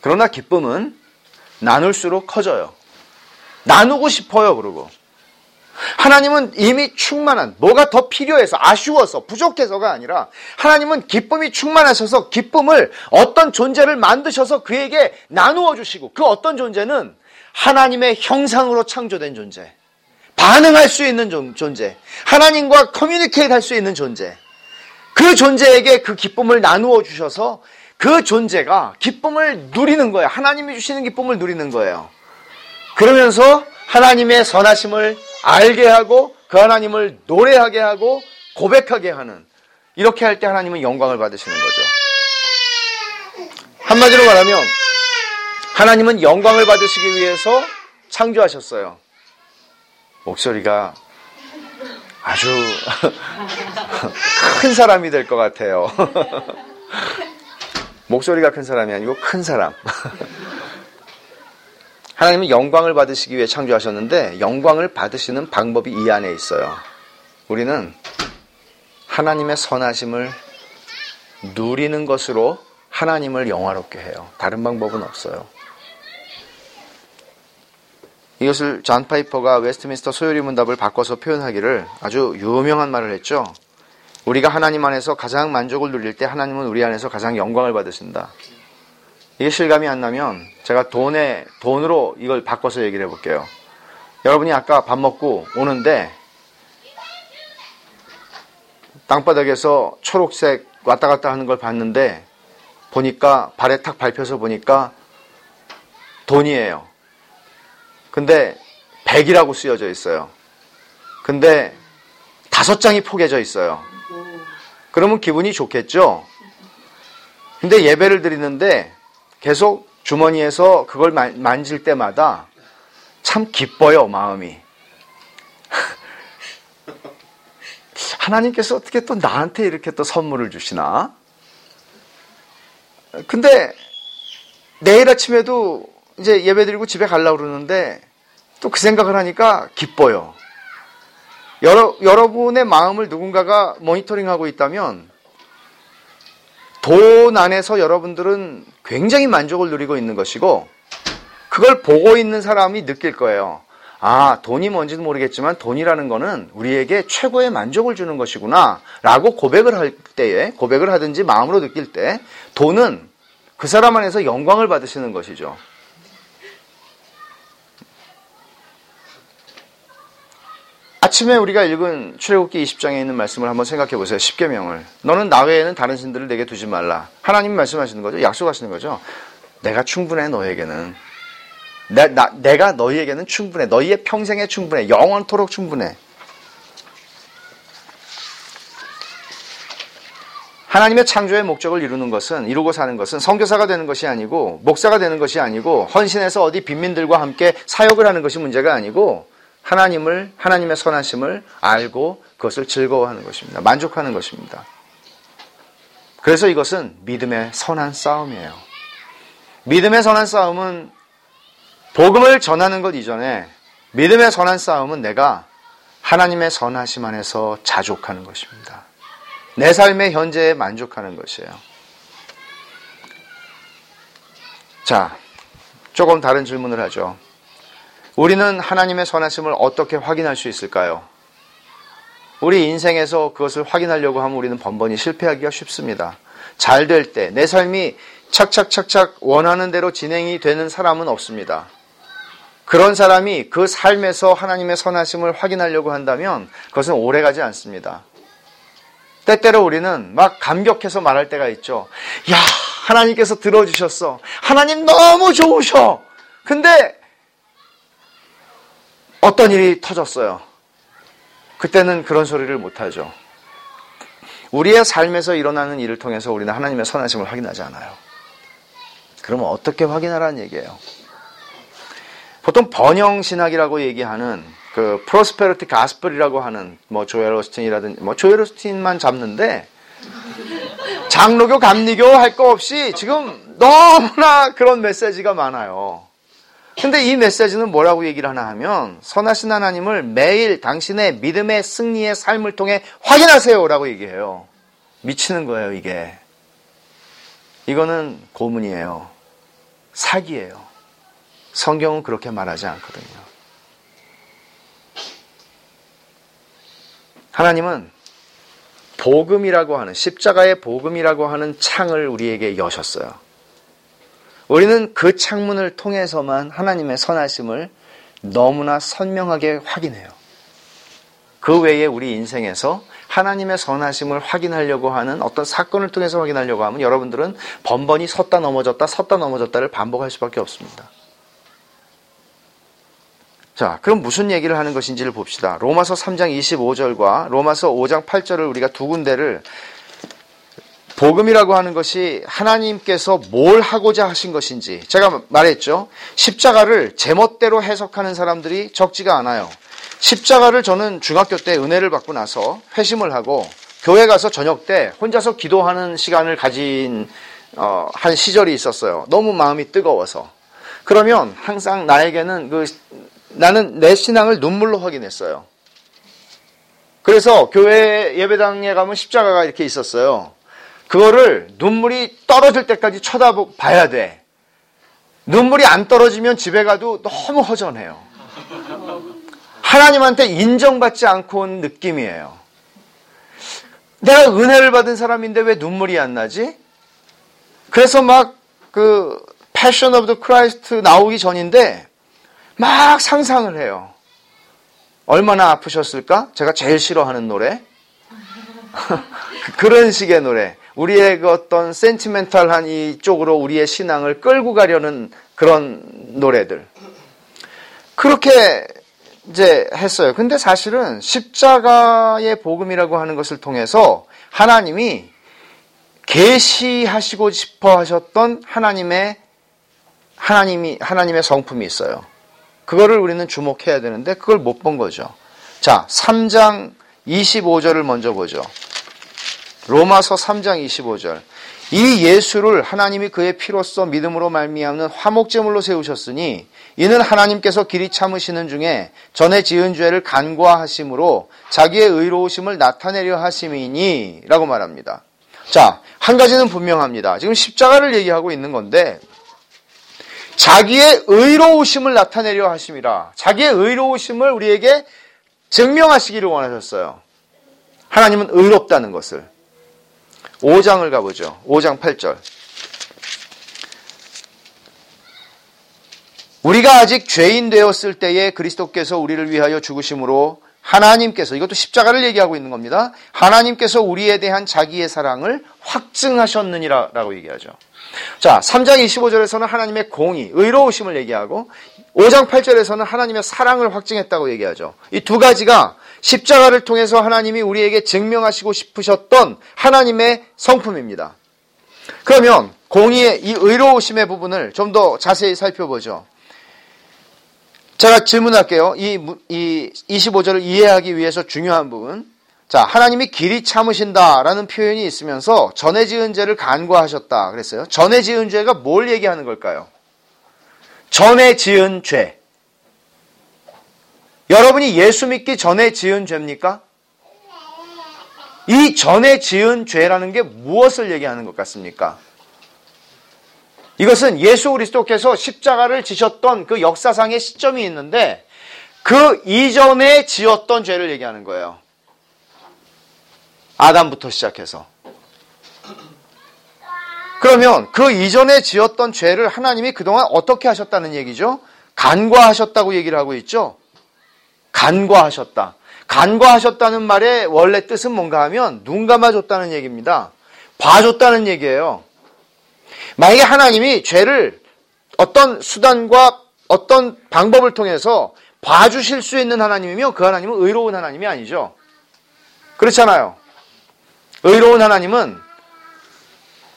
그러나 기쁨은 나눌수록 커져요. 나누고 싶어요, 그러고. 하나님은 이미 충만한, 뭐가 더 필요해서, 아쉬워서, 부족해서가 아니라, 하나님은 기쁨이 충만하셔서 기쁨을 어떤 존재를 만드셔서 그에게 나누어 주시고, 그 어떤 존재는 하나님의 형상으로 창조된 존재. 반응할 수 있는 존재. 하나님과 커뮤니케이트 할 수 있는 존재. 그 존재에게 그 기쁨을 나누어 주셔서 그 존재가 기쁨을 누리는 거예요. 하나님이 주시는 기쁨을 누리는 거예요. 그러면서 하나님의 선하심을 알게 하고 그 하나님을 노래하게 하고 고백하게 하는 이렇게 할 때 하나님은 영광을 받으시는 거죠. 한마디로 말하면 하나님은 영광을 받으시기 위해서 창조하셨어요. 목소리가 아주 큰 사람이 될 것 같아요. 목소리가 큰 사람이 아니고 큰 사람. 하나님은 영광을 받으시기 위해 창조하셨는데 영광을 받으시는 방법이 이 안에 있어요. 우리는 하나님의 선하심을 누리는 것으로 하나님을 영화롭게 해요. 다른 방법은 없어요. 이것을 존 파이퍼가 웨스트민스터 소요리 문답을 바꿔서 표현하기를 아주 유명한 말을 했죠. 우리가 하나님 안에서 가장 만족을 누릴 때 하나님은 우리 안에서 가장 영광을 받으신다. 이게 실감이 안 나면 제가 돈에 돈으로 이걸 바꿔서 얘기를 해볼게요. 여러분이 아까 밥 먹고 오는데 땅바닥에서 초록색 왔다 갔다 하는 걸 봤는데 보니까 발에 탁 밟혀서 보니까 돈이에요. 근데 100이라고 쓰여져 있어요. 근데 다섯 장이 포개져 있어요. 그러면 기분이 좋겠죠? 근데 예배를 드리는데 계속 주머니에서 그걸 만질 때마다 참 기뻐요, 마음이. 하나님께서 어떻게 또 나한테 이렇게 또 선물을 주시나? 근데 내일 아침에도 이제 예배 드리고 집에 가려고 그러는데 또 그 생각을 하니까 기뻐요. 여러, 여러분의 마음을 누군가가 모니터링하고 있다면 돈 안에서 여러분들은 굉장히 만족을 누리고 있는 것이고 그걸 보고 있는 사람이 느낄 거예요. 아, 돈이 뭔지도 모르겠지만 돈이라는 거는 우리에게 최고의 만족을 주는 것이구나 라고 고백을 할 때에 고백을 하든지 마음으로 느낄 때 돈은 그 사람 안에서 영광을 받으시는 것이죠. 아침에 우리가 읽은 출애굽기 20장에 있는 말씀을 한번 생각해 보세요. 10계명을. 너는 나 외에는 다른 신들을 내게 두지 말라. 하나님 말씀하시는 거죠. 약속하시는 거죠. 내가 충분해 너에게는. 내, 나, 내가 너희에게는 충분해. 너희의 평생에 충분해. 영원토록 충분해. 하나님의 창조의 목적을 이루는 것은 이루고 사는 것은 선교사가 되는 것이 아니고 목사가 되는 것이 아니고 헌신해서 어디 빈민들과 함께 사역을 하는 것이 문제가 아니고 하나님을 하나님의 선하심을 알고 그것을 즐거워하는 것입니다. 만족하는 것입니다. 그래서 이것은 믿음의 선한 싸움이에요. 믿음의 선한 싸움은 복음을 전하는 것 이전에 믿음의 선한 싸움은 내가 하나님의 선하심 안에서 자족하는 것입니다. 내 삶의 현재에 만족하는 것이에요. 자, 조금 다른 질문을 하죠. 우리는 하나님의 선하심을 어떻게 확인할 수 있을까요? 우리 인생에서 그것을 확인하려고 하면 우리는 번번이 실패하기가 쉽습니다. 잘 될 때, 내 삶이 착착착착 원하는 대로 진행이 되는 사람은 없습니다. 그런 사람이 그 삶에서 하나님의 선하심을 확인하려고 한다면 그것은 오래 가지 않습니다. 때때로 우리는 막 감격해서 말할 때가 있죠. 야, 하나님께서 들어주셨어. 하나님 너무 좋으셔. 근데 어떤 일이 터졌어요. 그때는 그런 소리를 못하죠. 우리의 삶에서 일어나는 일을 통해서 우리는 하나님의 선하심을 확인하지 않아요. 그러면 어떻게 확인하라는 얘기예요? 보통 번영 신학이라고 얘기하는 그 prosperity gospel이라고 하는 뭐 조엘 오스틴이라든지 뭐 조엘 오스틴만 잡는데 장로교 감리교 할 거 없이 지금 너무나 그런 메시지가 많아요. 근데 이 메시지는 뭐라고 얘기를 하나 하면 선하신 하나님을 매일 당신의 믿음의 승리의 삶을 통해 확인하세요라고 얘기해요. 미치는 거예요, 이게. 이거는 고문이에요. 사기예요. 성경은 그렇게 말하지 않거든요. 하나님은 복음이라고 하는 십자가의 복음이라고 하는 창을 우리에게 여셨어요. 우리는 그 창문을 통해서만 하나님의 선하심을 너무나 선명하게 확인해요. 그 외에 우리 인생에서 하나님의 선하심을 확인하려고 하는 어떤 사건을 통해서 확인하려고 하면 여러분들은 번번이 섰다 넘어졌다 섰다 넘어졌다를 반복할 수밖에 없습니다. 자, 그럼 무슨 얘기를 하는 것인지를 봅시다. 로마서 3장 25절과 로마서 5장 8절을 우리가 두 군데를 복음이라고 하는 것이 하나님께서 뭘 하고자 하신 것인지 제가 말했죠. 십자가를 제멋대로 해석하는 사람들이 적지가 않아요. 십자가를 저는 중학교 때 은혜를 받고 나서 회심을 하고 교회 가서 저녁 때 혼자서 기도하는 시간을 가진 어, 한 시절이 있었어요. 너무 마음이 뜨거워서. 그러면 항상 나에게는 그 나는 내 신앙을 눈물로 확인했어요. 그래서 교회 예배당에 가면 십자가가 이렇게 있었어요. 그거를 눈물이 떨어질 때까지 쳐다봐야 돼. 눈물이 안 떨어지면 집에 가도 너무 허전해요. 하나님한테 인정받지 않고 온 느낌이에요. 내가 은혜를 받은 사람인데 왜 눈물이 안 나지? 그래서 막 그 Passion of the Christ 나오기 전인데 막 상상을 해요. 얼마나 아프셨을까? 제가 제일 싫어하는 노래. 그런 식의 노래. 우리의 그 어떤 센티멘탈한 이 쪽으로 우리의 신앙을 끌고 가려는 그런 노래들. 그렇게 이제 했어요. 근데 사실은 십자가의 복음이라고 하는 것을 통해서 하나님이 계시하시고 싶어 하셨던 하나님의 하나님이 하나님의 성품이 있어요. 그거를 우리는 주목해야 되는데 그걸 못 본 거죠. 자, 3장 25절을 먼저 보죠. 로마서 3장 25절. 이 예수를 하나님이 그의 피로써 믿음으로 말미암는 화목제물로 세우셨으니 이는 하나님께서 길이 참으시는 중에 전에 지은 죄를 간과하심으로 자기의 의로우심을 나타내려 하심이니라고 말합니다. 자, 한 가지는 분명합니다. 지금 십자가를 얘기하고 있는 건데 자기의 의로우심을 나타내려 하심이라. 자기의 의로우심을 우리에게 증명하시기를 원하셨어요. 하나님은 의롭다는 것을. 5장을 가보죠. 5장 8절. 우리가 아직 죄인 되었을 때에 그리스도께서 우리를 위하여 죽으심으로 하나님께서 이것도 십자가를 얘기하고 있는 겁니다. 하나님께서 우리에 대한 자기의 사랑을 확증하셨느니라라고 얘기하죠. 자, 3장 25절에서는 하나님의 공의, 의로우심을 얘기하고 5장 8절에서는 하나님의 사랑을 확증했다고 얘기하죠. 이 두 가지가 십자가를 통해서 하나님이 우리에게 증명하시고 싶으셨던 하나님의 성품입니다. 그러면 공의의 이 의로우심의 부분을 좀 더 자세히 살펴보죠. 제가 질문할게요. 이, 이 25절을 이해하기 위해서 중요한 부분. 자, 하나님이 길이 참으신다라는 표현이 있으면서 전에 지은 죄를 간과하셨다 그랬어요. 전에 지은 죄가 뭘 얘기하는 걸까요? 전에 지은 죄. 여러분이 예수 믿기 전에 지은 죄입니까? 이 전에 지은 죄라는 게 무엇을 얘기하는 것 같습니까? 이것은 예수 그리스도께서 십자가를 지셨던 그 역사상의 시점이 있는데 그 이전에 지었던 죄를 얘기하는 거예요. 아담부터 시작해서. 그러면 그 이전에 지었던 죄를 하나님이 그동안 어떻게 하셨다는 얘기죠? 간과하셨다고 얘기를 하고 있죠? 간과하셨다. 간과하셨다는 말의 원래 뜻은 뭔가 하면 눈 감아줬다는 얘기입니다. 봐줬다는 얘기예요. 만약에 하나님이 죄를 어떤 수단과 어떤 방법을 통해서 봐주실 수 있는 하나님이며 그 하나님은 의로운 하나님이 아니죠. 그렇잖아요. 의로운 하나님은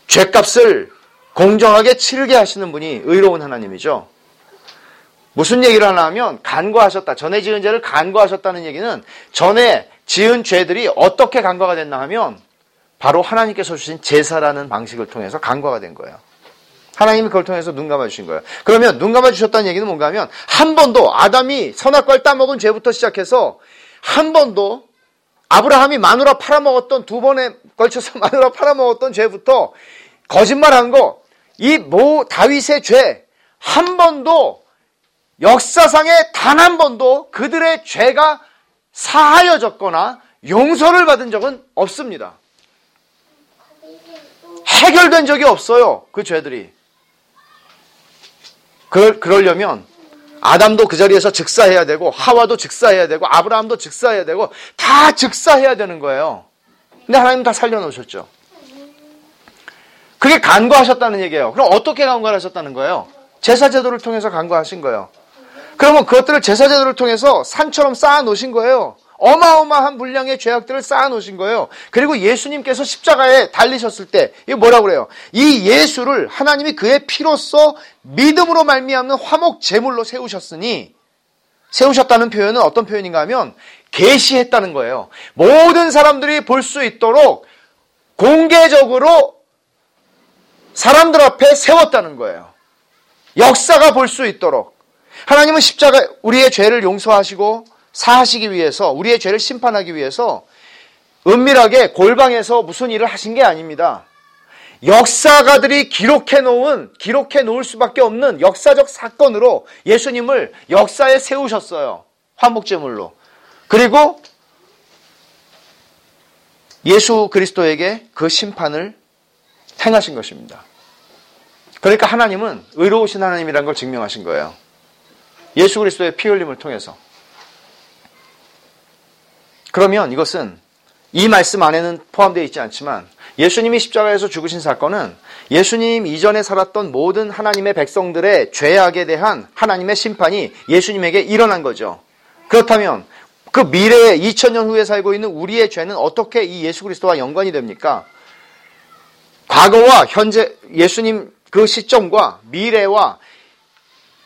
죄값을 공정하게 치르게 하시는 분이 의로운 하나님이죠. 무슨 얘기를 하나 하면 간과하셨다. 전에 지은 죄를 간과하셨다는 얘기는 전에 지은 죄들이 어떻게 간과가 됐나 하면 바로 하나님께서 주신 제사라는 방식을 통해서 간과가 된 거예요. 하나님이 그걸 통해서 눈 감아 주신 거예요. 그러면 눈 감아 주셨다는 얘기는 뭔가 하면 한 번도 아담이 선악과를 따먹은 죄부터 시작해서 한 번도 아브라함이 마누라 팔아먹었던 두 번에 걸쳐서 마누라 팔아먹었던 죄부터 거짓말한 거, 이 모 다윗의 죄 한 번도 역사상에 단 한 번도 그들의 죄가 사하여졌거나 용서를 받은 적은 없습니다. 해결된 적이 없어요. 그 죄들이. 그럴, 그러려면 아담도 그 자리에서 즉사해야 되고 하와도 즉사해야 되고 아브라함도 즉사해야 되고 다 즉사해야 되는 거예요. 근데 하나님 다 살려놓으셨죠. 그게 간과하셨다는 얘기예요. 그럼 어떻게 간과하셨다는 거예요? 제사제도를 통해서 간과하신 거예요. 그러면 그것들을 제사제도를 통해서 산처럼 쌓아 놓으신 거예요. 어마어마한 분량의 죄악들을 쌓아 놓으신 거예요. 그리고 예수님께서 십자가에 달리셨을 때 이게 뭐라고 그래요? 이 예수를 하나님이 그의 피로써 믿음으로 말미암는 화목 제물로 세우셨으니 세우셨다는 표현은 어떤 표현인가 하면 계시했다는 거예요. 모든 사람들이 볼 수 있도록 공개적으로 사람들 앞에 세웠다는 거예요. 역사가 볼 수 있도록 하나님은 십자가 우리의 죄를 용서하시고 사하시기 위해서 우리의 죄를 심판하기 위해서 은밀하게 골방에서 무슨 일을 하신 게 아닙니다. 역사가들이 기록해 놓은 기록해 놓을 수밖에 없는 역사적 사건으로 예수님을 역사에 세우셨어요. 화목제물로. 그리고 예수 그리스도에게 그 심판을 행하신 것입니다. 그러니까 하나님은 의로우신 하나님이라는 걸 증명하신 거예요. 예수 그리스도의 피 흘림을 통해서. 그러면 이것은 이 말씀 안에는 포함되어 있지 않지만 예수님이 십자가에서 죽으신 사건은 예수님 이전에 살았던 모든 하나님의 백성들의 죄악에 대한 하나님의 심판이 예수님에게 일어난 거죠. 그렇다면 그 미래에 2000년 후에 살고 있는 우리의 죄는 어떻게 이 예수 그리스도와 연관이 됩니까? 과거와 현재 예수님 그 시점과 미래와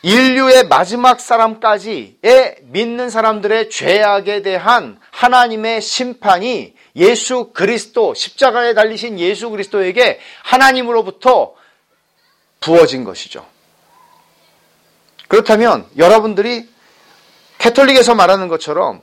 인류의 마지막 사람까지의 믿는 사람들의 죄악에 대한 하나님의 심판이 예수 그리스도, 십자가에 달리신 예수 그리스도에게 하나님으로부터 부어진 것이죠. 그렇다면 여러분들이 캐톨릭에서 말하는 것처럼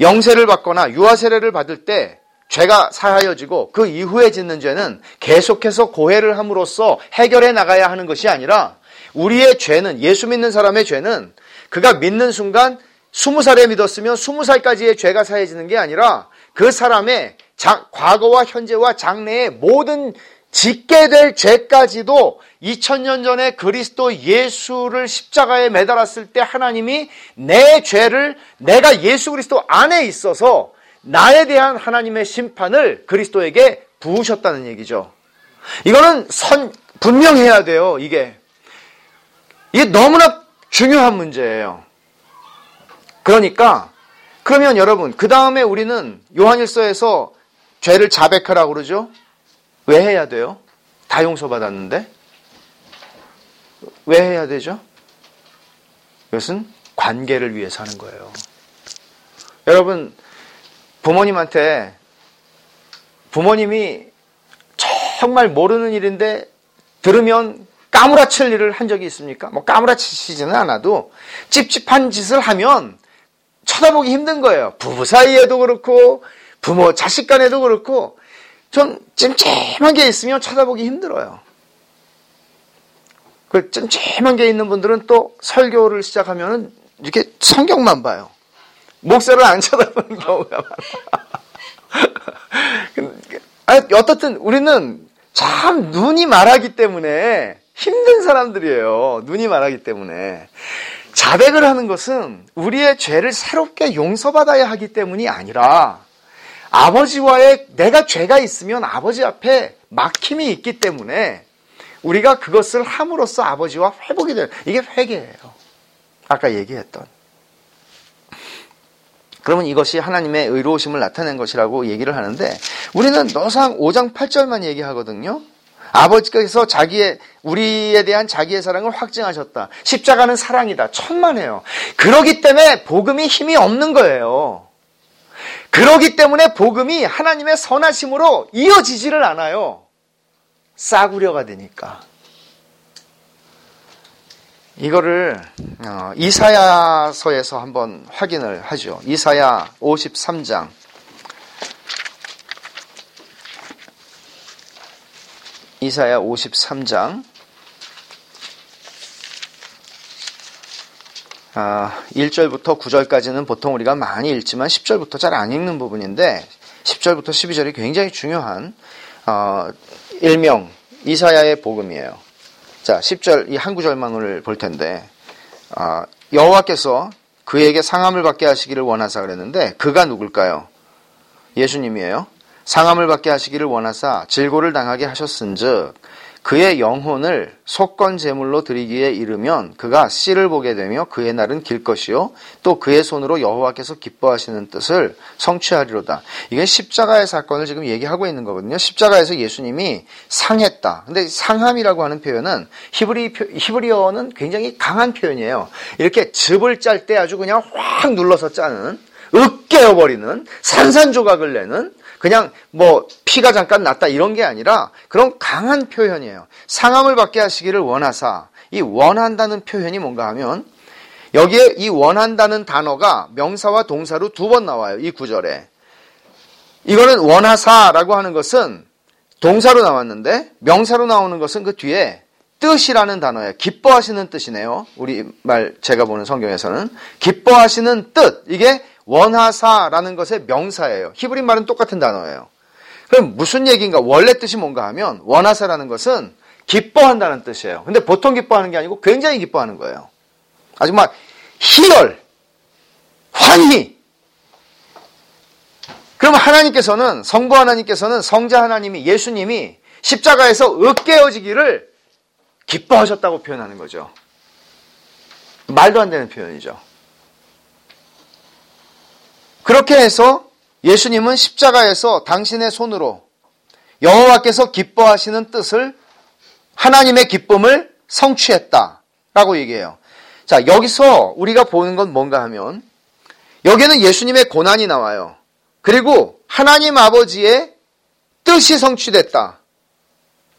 영세를 받거나 유아세례를 받을 때 죄가 사하여지고 그 이후에 짓는 죄는 계속해서 고해를 함으로써 해결해 나가야 하는 것이 아니라 우리의 죄는 예수 믿는 사람의 죄는 그가 믿는 순간 스무 살에 믿었으면 스무 살까지의 죄가 사해지는 게 아니라 그 사람의 자, 과거와 현재와 장래의 모든 짓게 될 죄까지도 2000년 전에 그리스도 예수를 십자가에 매달았을 때 하나님이 내 죄를 내가 예수 그리스도 안에 있어서 나에 대한 하나님의 심판을 그리스도에게 부으셨다는 얘기죠. 이거는 선, 분명해야 돼요, 이게. 이게 너무나 중요한 문제예요. 그러니까 그러면 여러분 그 다음에 우리는 요한일서에서 죄를 자백하라고 그러죠. 왜 해야 돼요? 다 용서받았는데 왜 해야 되죠? 이것은 관계를 위해서 하는 거예요. 여러분 부모님한테 부모님이 정말 모르는 일인데 들으면 까무라칠 일을 한 적이 있습니까? 뭐 까무라치지는 않아도 찝찝한 짓을 하면 쳐다보기 힘든 거예요. 부부 사이에도 그렇고 부모 자식 간에도 그렇고 좀 찜찜한 게 있으면 쳐다보기 힘들어요. 그 찜찜한 게 있는 분들은 또 설교를 시작하면 이렇게 성경만 봐요. 목사를 안 쳐다보는 경우가 많아. 어떻든 우리는 참 눈이 말하기 때문에 힘든 사람들이에요. 눈이 말하기 때문에. 자백을 하는 것은 우리의 죄를 새롭게 용서받아야 하기 때문이 아니라 아버지와의 내가 죄가 있으면 아버지 앞에 막힘이 있기 때문에 우리가 그것을 함으로써 아버지와 회복이 되는 이게 회개예요. 아까 얘기했던. 그러면 이것이 하나님의 의로우심을 나타낸 것이라고 얘기를 하는데 우리는 너상 5장 8절만 얘기하거든요. 아버지께서 자기의 우리에 대한 자기의 사랑을 확증하셨다. 십자가는 사랑이다. 천만에요. 그러기 때문에 복음이 힘이 없는 거예요. 그러기 때문에 복음이 하나님의 선하심으로 이어지지를 않아요. 싸구려가 되니까. 이거를 어, 이사야서에서 한번 확인을 하죠. 이사야 53장 이사야 53장 아, 1절부터 9절까지는 보통 우리가 많이 읽지만 10절부터 잘 안 읽는 부분인데 10절부터 12절이 굉장히 중요한 어, 일명 이사야의 복음이에요. 자, 10절 이 한 구절만 오늘 볼 텐데 어, 여호와께서 그에게 상함을 받게 하시기를 원하사 그랬는데 그가 누굴까요? 예수님이에요. 상함을 받게 하시기를 원하사 질고를 당하게 하셨은즉 그의 영혼을 속건 제물로 드리기에 이르면 그가 씨를 보게 되며 그의 날은 길 것이요 또 그의 손으로 여호와께서 기뻐하시는 뜻을 성취하리로다. 이게 십자가의 사건을 지금 얘기하고 있는 거거든요. 십자가에서 예수님이 상했다. 근데 상함이라고 하는 표현은 히브리 히브리어는 굉장히 강한 표현이에요. 이렇게 즙을 짤 때 아주 그냥 확 눌러서 짜는 으깨어 버리는 산산조각을 내는 그냥 뭐 피가 잠깐 났다 이런 게 아니라 그런 강한 표현이에요. 상함을 받게 하시기를 원하사 이 원한다는 표현이 뭔가 하면 여기에 이 원한다는 단어가 명사와 동사로 두 번 나와요. 이 구절에. 이거는 원하사라고 하는 것은 동사로 나왔는데 명사로 나오는 것은 그 뒤에 뜻이라는 단어예요. 기뻐하시는 뜻이네요. 우리 말 제가 보는 성경에서는 기뻐하시는 뜻 이게 원하사라는 것의 명사예요. 히브리 말은 똑같은 단어예요. 그럼 무슨 얘기인가? 원래 뜻이 뭔가 하면 원하사라는 것은 기뻐한다는 뜻이에요. 근데 보통 기뻐하는 게 아니고 굉장히 기뻐하는 거예요. 아주 막 희열, 환희. 그러면 하나님께서는 성부 하나님께서는 성자 하나님이 예수님이 십자가에서 으깨어지기를 기뻐하셨다고 표현하는 거죠. 말도 안 되는 표현이죠. 그렇게 해서 예수님은 십자가에서 당신의 손으로 여호와께서 기뻐하시는 뜻을 하나님의 기쁨을 성취했다라고 얘기해요. 자, 여기서 우리가 보는 건 뭔가 하면 여기는 예수님의 고난이 나와요. 그리고 하나님 아버지의 뜻이 성취됐다.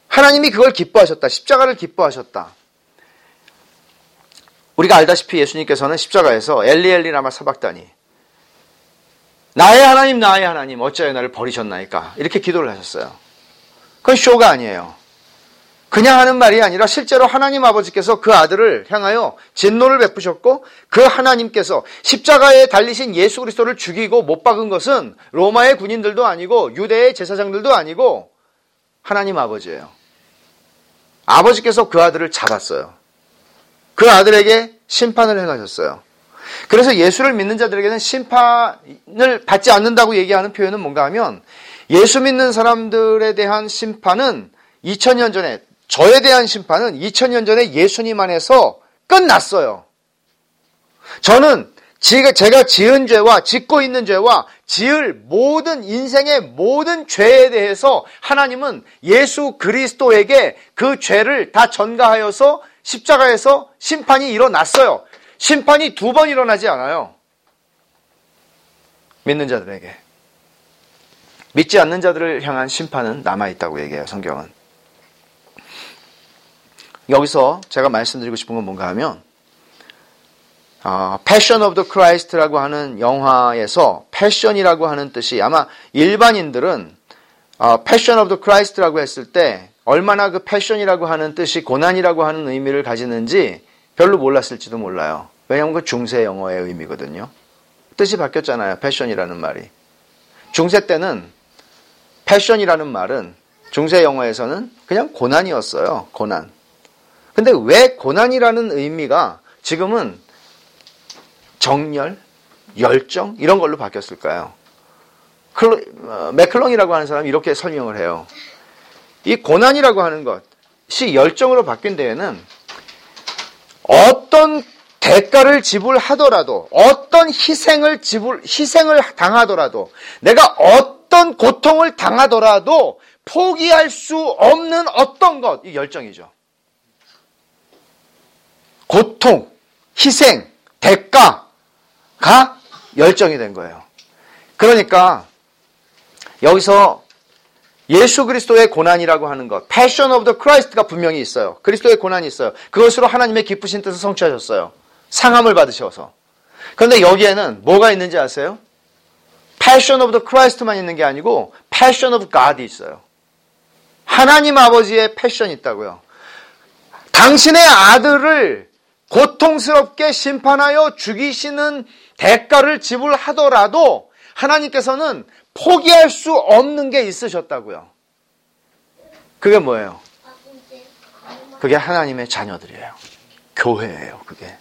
하나님이 그걸 기뻐하셨다. 십자가를 기뻐하셨다. 우리가 알다시피 예수님께서는 십자가에서 엘리 엘리 라마 사박다니 나의 하나님 나의 하나님 어찌하여 나를 버리셨나이까 이렇게 기도를 하셨어요. 그건 쇼가 아니에요. 그냥 하는 말이 아니라 실제로 하나님 아버지께서 그 아들을 향하여 진노를 베푸셨고 그 하나님께서 십자가에 달리신 예수 그리스도를 죽이고 못 박은 것은 로마의 군인들도 아니고 유대의 제사장들도 아니고 하나님 아버지예요. 아버지께서 그 아들을 잡았어요. 그 아들에게 심판을 행하셨어요. 그래서 예수를 믿는 자들에게는 심판을 받지 않는다고 얘기하는 표현은 뭔가 하면 예수 믿는 사람들에 대한 심판은 2000년 전에 저에 대한 심판은 2000년 전에 예수님 안에서 끝났어요. 저는 제가 지은 죄와 짓고 있는 죄와 지을 모든 인생의 모든 죄에 대해서 하나님은 예수 그리스도에게 그 죄를 다 전가하여서 십자가에서 심판이 일어났어요. 심판이 두 번 일어나지 않아요. 믿는 자들에게. 믿지 않는 자들을 향한 심판은 남아있다고 얘기해요, 성경은. 여기서 제가 말씀드리고 싶은 건 뭔가 하면, 어, Passion of the Christ라고 하는 영화에서 패션이라고 하는 뜻이 아마 일반인들은 어, Passion of the Christ라고 했을 때 얼마나 그 패션이라고 하는 뜻이 고난이라고 하는 의미를 가지는지 별로 몰랐을지도 몰라요. 왜냐하면 그 중세 영어의 의미거든요. 뜻이 바뀌었잖아요. 패션이라는 말이. 중세 때는 패션이라는 말은 중세 영어에서는 그냥 고난이었어요. 고난. 근데 왜 고난이라는 의미가 지금은 정열, 열정 이런 걸로 바뀌었을까요? 클로, 어, 맥클롱이라고 하는 사람이 이렇게 설명을 해요. 이 고난이라고 하는 것이 열정으로 바뀐 데에는 어떤 대가를 지불하더라도 어떤 희생을 지불 희생을 당하더라도 내가 어떤 고통을 당하더라도 포기할 수 없는 어떤 것 이 열정이죠. 고통, 희생, 대가가 열정이 된 거예요. 그러니까 여기서 예수 그리스도의 고난이라고 하는 것, Passion of the Christ가 분명히 있어요. 그리스도의 고난이 있어요. 그것으로 하나님의 기쁘신 뜻을 성취하셨어요. 상함을 받으셔서. 그런데 여기에는 뭐가 있는지 아세요? Passion of the Christ만 있는 게 아니고 Passion of God이 있어요. 하나님 아버지의 패션이 있다고요. 당신의 아들을 고통스럽게 심판하여 죽이시는 대가를 지불하더라도 하나님께서는 포기할 수 없는 게 있으셨다고요. 그게 뭐예요? 그게 하나님의 자녀들이에요. 교회예요, 그게.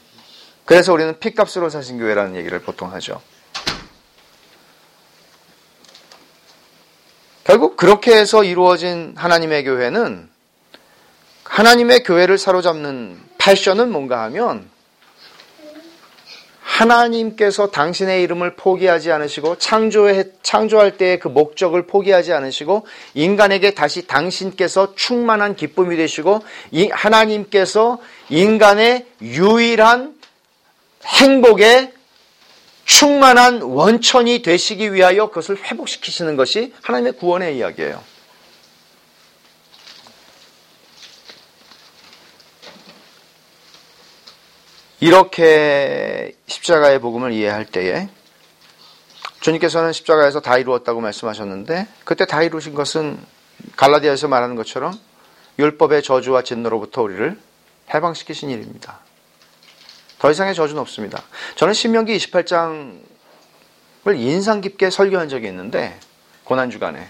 그래서 우리는 피값으로 사신 교회라는 얘기를 보통 하죠. 결국 그렇게 해서 이루어진 하나님의 교회는 하나님의 교회를 사로잡는 패션은 뭔가 하면 하나님께서 당신의 이름을 포기하지 않으시고 창조해, 창조할 때의 그 목적을 포기하지 않으시고 인간에게 다시 당신께서 충만한 기쁨이 되시고 하나님께서 인간의 유일한 행복의 충만한 원천이 되시기 위하여 그것을 회복시키시는 것이 하나님의 구원의 이야기예요. 이렇게 십자가의 복음을 이해할 때에 주님께서는 십자가에서 다 이루었다고 말씀하셨는데 그때 다 이루신 것은 갈라디아에서 말하는 것처럼 율법의 저주와 진노로부터 우리를 해방시키신 일입니다. 더 이상의 저주는 없습니다. 저는 신명기 28장을 인상 깊게 설교한 적이 있는데 고난 주간에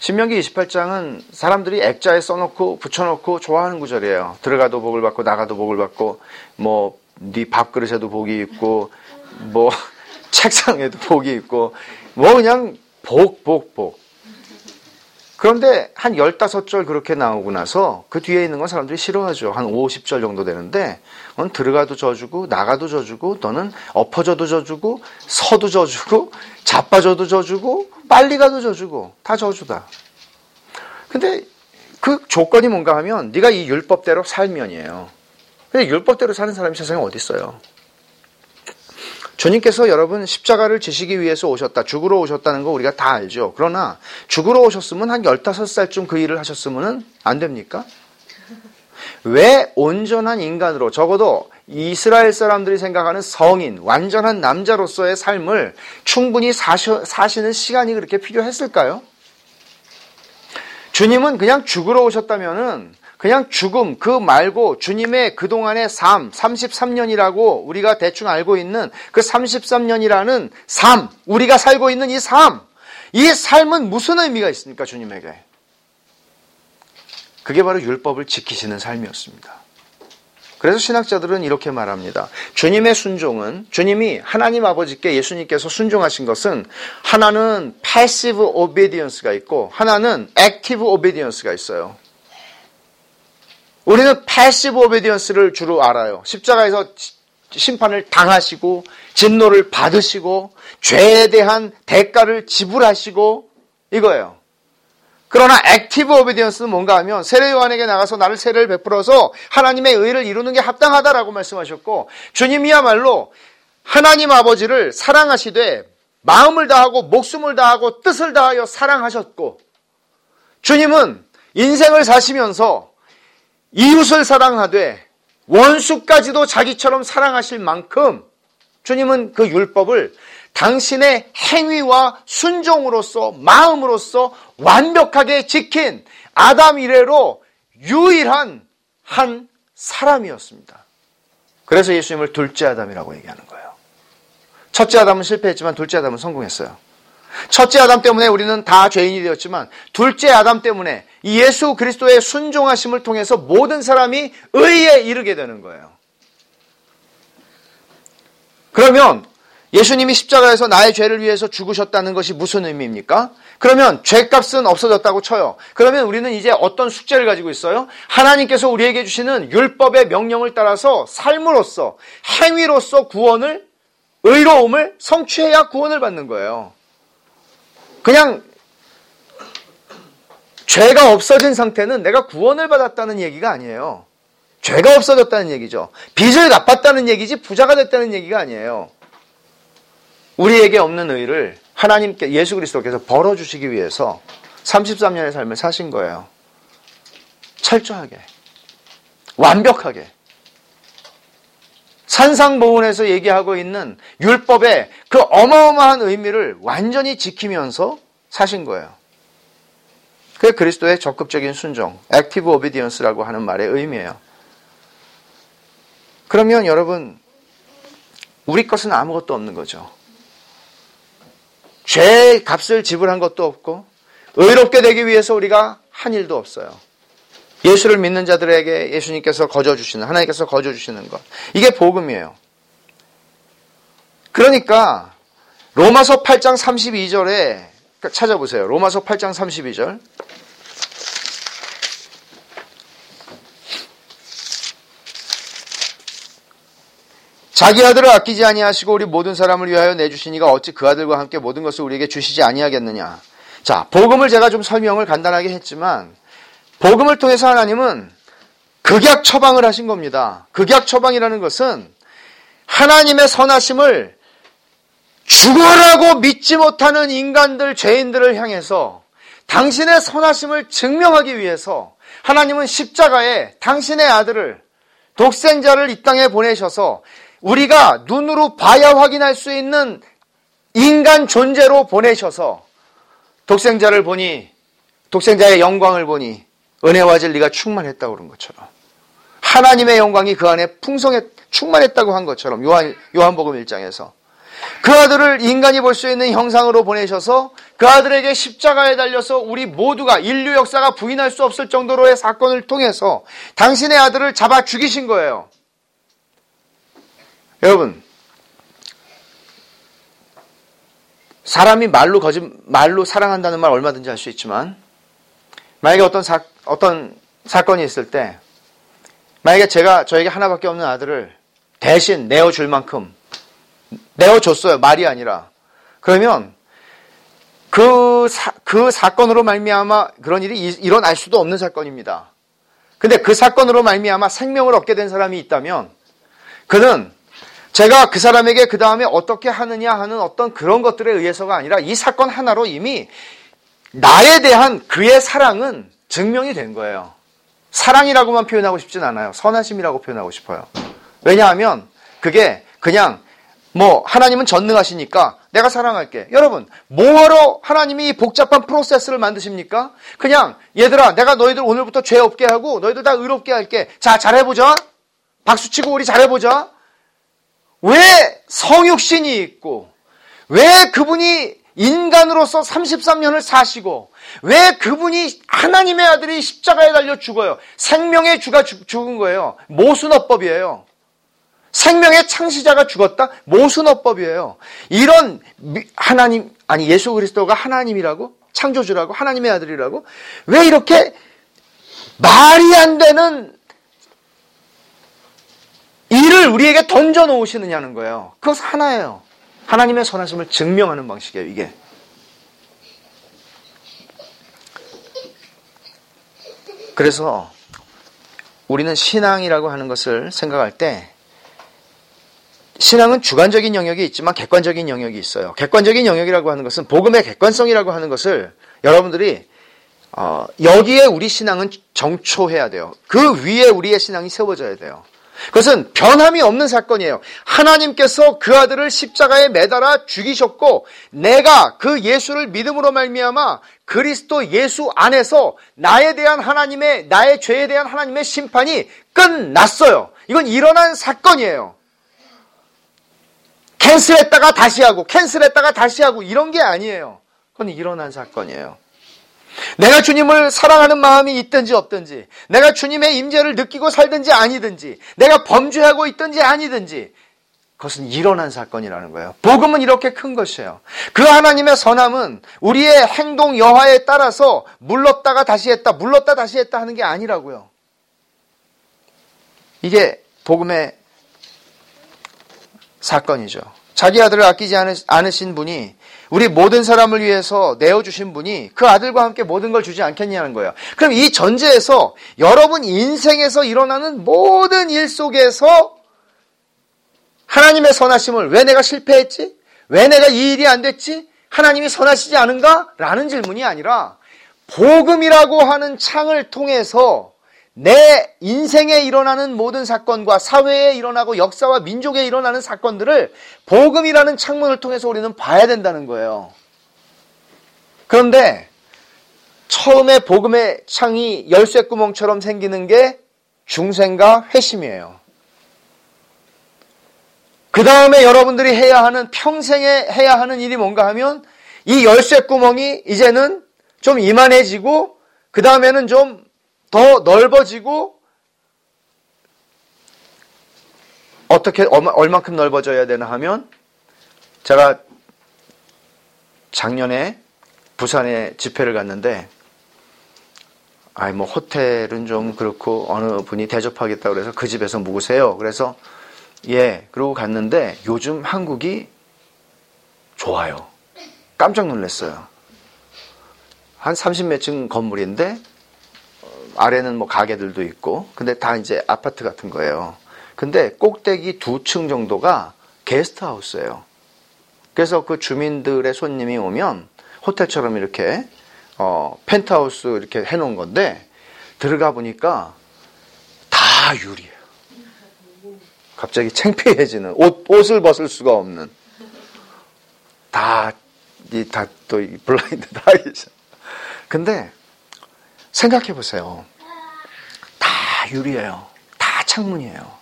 신명기 28장은 사람들이 액자에 써놓고 붙여놓고 좋아하는 구절이에요. 들어가도 복을 받고 나가도 복을 받고 뭐 네 밥그릇에도 복이 있고 뭐 책상에도 복이 있고 뭐 그냥 복 복, 복. 그런데 한 15절 그렇게 나오고 나서 그 뒤에 있는 건 사람들이 싫어하죠. 한 50절 정도 되는데 넌 들어가도 져주고 나가도 져주고 너는 엎어져도 져주고 서도 져주고 자빠져도 져주고 빨리 가도 져주고 다 져주다. 근데 그 조건이 뭔가 하면 네가 이 율법대로 살면이에요. 근데 율법대로 사는 사람이 세상에 어디 있어요? 주님께서 여러분 십자가를 지시기 위해서 오셨다. 죽으러 오셨다는 거 우리가 다 알죠. 그러나 죽으러 오셨으면 한 15살쯤 그 일을 하셨으면 안 됩니까? 왜 온전한 인간으로 적어도 이스라엘 사람들이 생각하는 성인, 완전한 남자로서의 삶을 충분히 사셔, 사시는 시간이 그렇게 필요했을까요? 주님은 그냥 죽으러 오셨다면은 그냥 죽음 그 말고 주님의 그동안의 삶 33년이라고 우리가 대충 알고 있는 그 33년이라는 삶 우리가 살고 있는 이 삶. 이 삶은 무슨 의미가 있습니까 주님에게? 그게 바로 율법을 지키시는 삶이었습니다. 그래서 신학자들은 이렇게 말합니다. 주님의 순종은 주님이 하나님 아버지께 예수님께서 순종하신 것은 하나는 passive obedience가 있고 하나는 active obedience가 있어요. 우리는 passive obedience를 주로 알아요. 십자가에서 심판을 당하시고 진노를 받으시고 죄에 대한 대가를 지불하시고 이거예요. 그러나 active obedience는 뭔가 하면 세례 요한에게 나가서 나를 세례를 베풀어서 하나님의 의를 이루는 게 합당하다라고 말씀하셨고 주님이야말로 하나님 아버지를 사랑하시되 마음을 다하고 목숨을 다하고 뜻을 다하여 사랑하셨고 주님은 인생을 사시면서 이웃을 사랑하되 원수까지도 자기처럼 사랑하실 만큼 주님은 그 율법을 당신의 행위와 순종으로서 마음으로서 완벽하게 지킨 아담 이래로 유일한 한 사람이었습니다. 그래서 예수님을 둘째 아담이라고 얘기하는 거예요. 첫째 아담은 실패했지만 둘째 아담은 성공했어요. 첫째 아담 때문에 우리는 다 죄인이 되었지만 둘째 아담 때문에 예수 그리스도의 순종하심을 통해서 모든 사람이 의에 이르게 되는 거예요. 그러면 예수님이 십자가에서 나의 죄를 위해서 죽으셨다는 것이 무슨 의미입니까? 그러면 죄값은 없어졌다고 쳐요. 그러면 우리는 이제 어떤 숙제를 가지고 있어요? 하나님께서 우리에게 주시는 율법의 명령을 따라서 삶으로서 행위로서 구원을 의로움을 성취해야 구원을 받는 거예요. 그냥 죄가 없어진 상태는 내가 구원을 받았다는 얘기가 아니에요. 죄가 없어졌다는 얘기죠. 빚을 갚았다는 얘기지 부자가 됐다는 얘기가 아니에요. 우리에게 없는 의를 하나님께 예수 그리스도께서 벌어 주시기 위해서 33년의 삶을 사신 거예요. 철저하게. 완벽하게. 산상보훈에서 얘기하고 있는 율법의 그 어마어마한 의미를 완전히 지키면서 사신 거예요. 그게 그리스도의 적극적인 순종, active obedience라고 하는 말의 의미예요. 그러면 여러분, 우리 것은 아무것도 없는 거죠. 죄의 값을 지불한 것도 없고, 의롭게 되기 위해서 우리가 한 일도 없어요. 예수를 믿는 자들에게 예수님께서 거저 주시는, 하나님께서 거저 주시는 것. 이게 복음이에요. 그러니까, 로마서 8장 32절에 찾아보세요. 로마서 8장 32절. 자기 아들을 아끼지 아니하시고 우리 모든 사람을 위하여 내주시니가 어찌 그 아들과 함께 모든 것을 우리에게 주시지 아니하겠느냐. 자, 복음을 제가 좀 설명을 간단하게 했지만 복음을 통해서 하나님은 극약 처방을 하신 겁니다. 극약 처방이라는 것은 하나님의 선하심을 죽어라고 믿지 못하는 인간들, 죄인들을 향해서 당신의 선하심을 증명하기 위해서 하나님은 십자가에 당신의 아들을 독생자를 이 땅에 보내셔서 우리가 눈으로 봐야 확인할 수 있는 인간 존재로 보내셔서 독생자를 보니 독생자의 영광을 보니 은혜와 진리가 충만했다고 그런 것처럼 하나님의 영광이 그 안에 풍성했 충만했다고 한 것처럼 요한 요한복음 1장에서 그 아들을 인간이 볼 수 있는 형상으로 보내셔서 그 아들에게 십자가에 달려서 우리 모두가 인류 역사가 부인할 수 없을 정도로의 사건을 통해서 당신의 아들을 잡아 죽이신 거예요. 여러분, 사람이 말로 거짓 말로 사랑한다는 말 얼마든지 할 수 있지만 만약에 어떤 사 어떤 사건이 있을 때 만약에 제가 저에게 하나밖에 없는 아들을 대신 내어 줄 만큼 내어 줬어요 말이 아니라 그러면 그, 사, 그 사건으로 말미암아 그런 일이 일어날 수도 없는 사건입니다. 근데 그 사건으로 말미암아 생명을 얻게 된 사람이 있다면 그는 제가 그 사람에게 그 다음에 어떻게 하느냐 하는 어떤 그런 것들에 의해서가 아니라 이 사건 하나로 이미 나에 대한 그의 사랑은 증명이 된 거예요. 사랑이라고만 표현하고 싶진 않아요. 선하심이라고 표현하고 싶어요. 왜냐하면 그게 그냥 뭐 하나님은 전능하시니까 내가 사랑할게. 여러분, 뭐하러 하나님이 복잡한 프로세스를 만드십니까? 그냥 얘들아, 내가 너희들 오늘부터 죄 없게 하고 너희들 다 의롭게 할게. 자, 잘해보자. 박수치고 우리 잘해보자. 왜 성육신이 있고 왜 그분이 인간으로서 33년을 사시고 왜 그분이 하나님의 아들이 십자가에 달려 죽어요? 생명의 주가 죽은 거예요. 모순어법이에요. 생명의 창시자가 죽었다? 모순어법이에요. 이런 하나님, 아니 예수 그리스도가 하나님이라고? 창조주라고? 하나님의 아들이라고? 왜 이렇게 말이 안 되는 일을 우리에게 던져 놓으시느냐는 거예요. 그것 하나예요. 하나님의 선하심을 증명하는 방식이에요, 이게. 그래서 우리는 신앙이라고 하는 것을 생각할 때 신앙은 주관적인 영역이 있지만 객관적인 영역이 있어요. 객관적인 영역이라고 하는 것은 복음의 객관성이라고 하는 것을 여러분들이 어, 여기에 우리 신앙은 정초해야 돼요. 그 위에 우리의 신앙이 세워져야 돼요. 그것은 변함이 없는 사건이에요. 하나님께서 그 아들을 십자가에 매달아 죽이셨고 내가 그 예수를 믿음으로 말미암아 그리스도 예수 안에서 나에 대한 하나님의 나의 죄에 대한 하나님의 심판이 끝났어요. 이건 일어난 사건이에요. 캔슬했다가 다시 하고 캔슬했다가 다시 하고 이런 게 아니에요. 그건 일어난 사건이에요. 내가 주님을 사랑하는 마음이 있든지 없든지, 내가 주님의 임재를 느끼고 살든지 아니든지, 내가 범죄하고 있든지 아니든지, 그것은 일어난 사건이라는 거예요. 복음은 이렇게 큰 것이에요. 그 하나님의 선함은 우리의 행동 여하에 따라서 물렀다가 다시 했다, 물렀다 다시 했다 하는 게 아니라고요. 이게 복음의 사건이죠. 자기 아들을 아끼지 않으신 분이 우리 모든 사람을 위해서 내어주신 분이 그 아들과 함께 모든 걸 주지 않겠냐는 거예요. 그럼 이 전제에서 여러분 인생에서 일어나는 모든 일 속에서 하나님의 선하심을 왜 내가 실패했지? 왜 내가 이 일이 안 됐지? 하나님이 선하시지 않은가? 라는 질문이 아니라 복음이라고 하는 창을 통해서 내 인생에 일어나는 모든 사건과 사회에 일어나고 역사와 민족에 일어나는 사건들을 복음이라는 창문을 통해서 우리는 봐야 된다는 거예요. 그런데 처음에 복음의 창이 열쇠구멍처럼 생기는 게 중생과 회심이에요. 그 다음에 여러분들이 해야 하는 평생에 해야 하는 일이 뭔가 하면 이 열쇠구멍이 이제는 좀 이만해지고 그 다음에는 좀 더 넓어지고 어떻게 얼만큼 넓어져야 되나 하면 제가 작년에 부산에 집회를 갔는데 아이 뭐 호텔은 좀 그렇고 어느 분이 대접하겠다 그래서 그 집에서 묵으세요. 그래서 예 그러고 갔는데 요즘 한국이 좋아요. 깜짝 놀랐어요. 한 30몇 층 건물인데 아래는 뭐 가게들도 있고, 근데 다 이제 아파트 같은 거예요. 근데 꼭대기 두 층 정도가 게스트하우스예요. 그래서 그 주민들의 손님이 오면 호텔처럼 이렇게 어, 펜트하우스 이렇게 해놓은 건데 들어가 보니까 다 유리예요. 갑자기 창피해지는 옷 옷을 벗을 수가 없는 다 이 다 또 블라인드 다 있어. 근데 생각해 보세요. 다 유리예요. 다 창문이에요.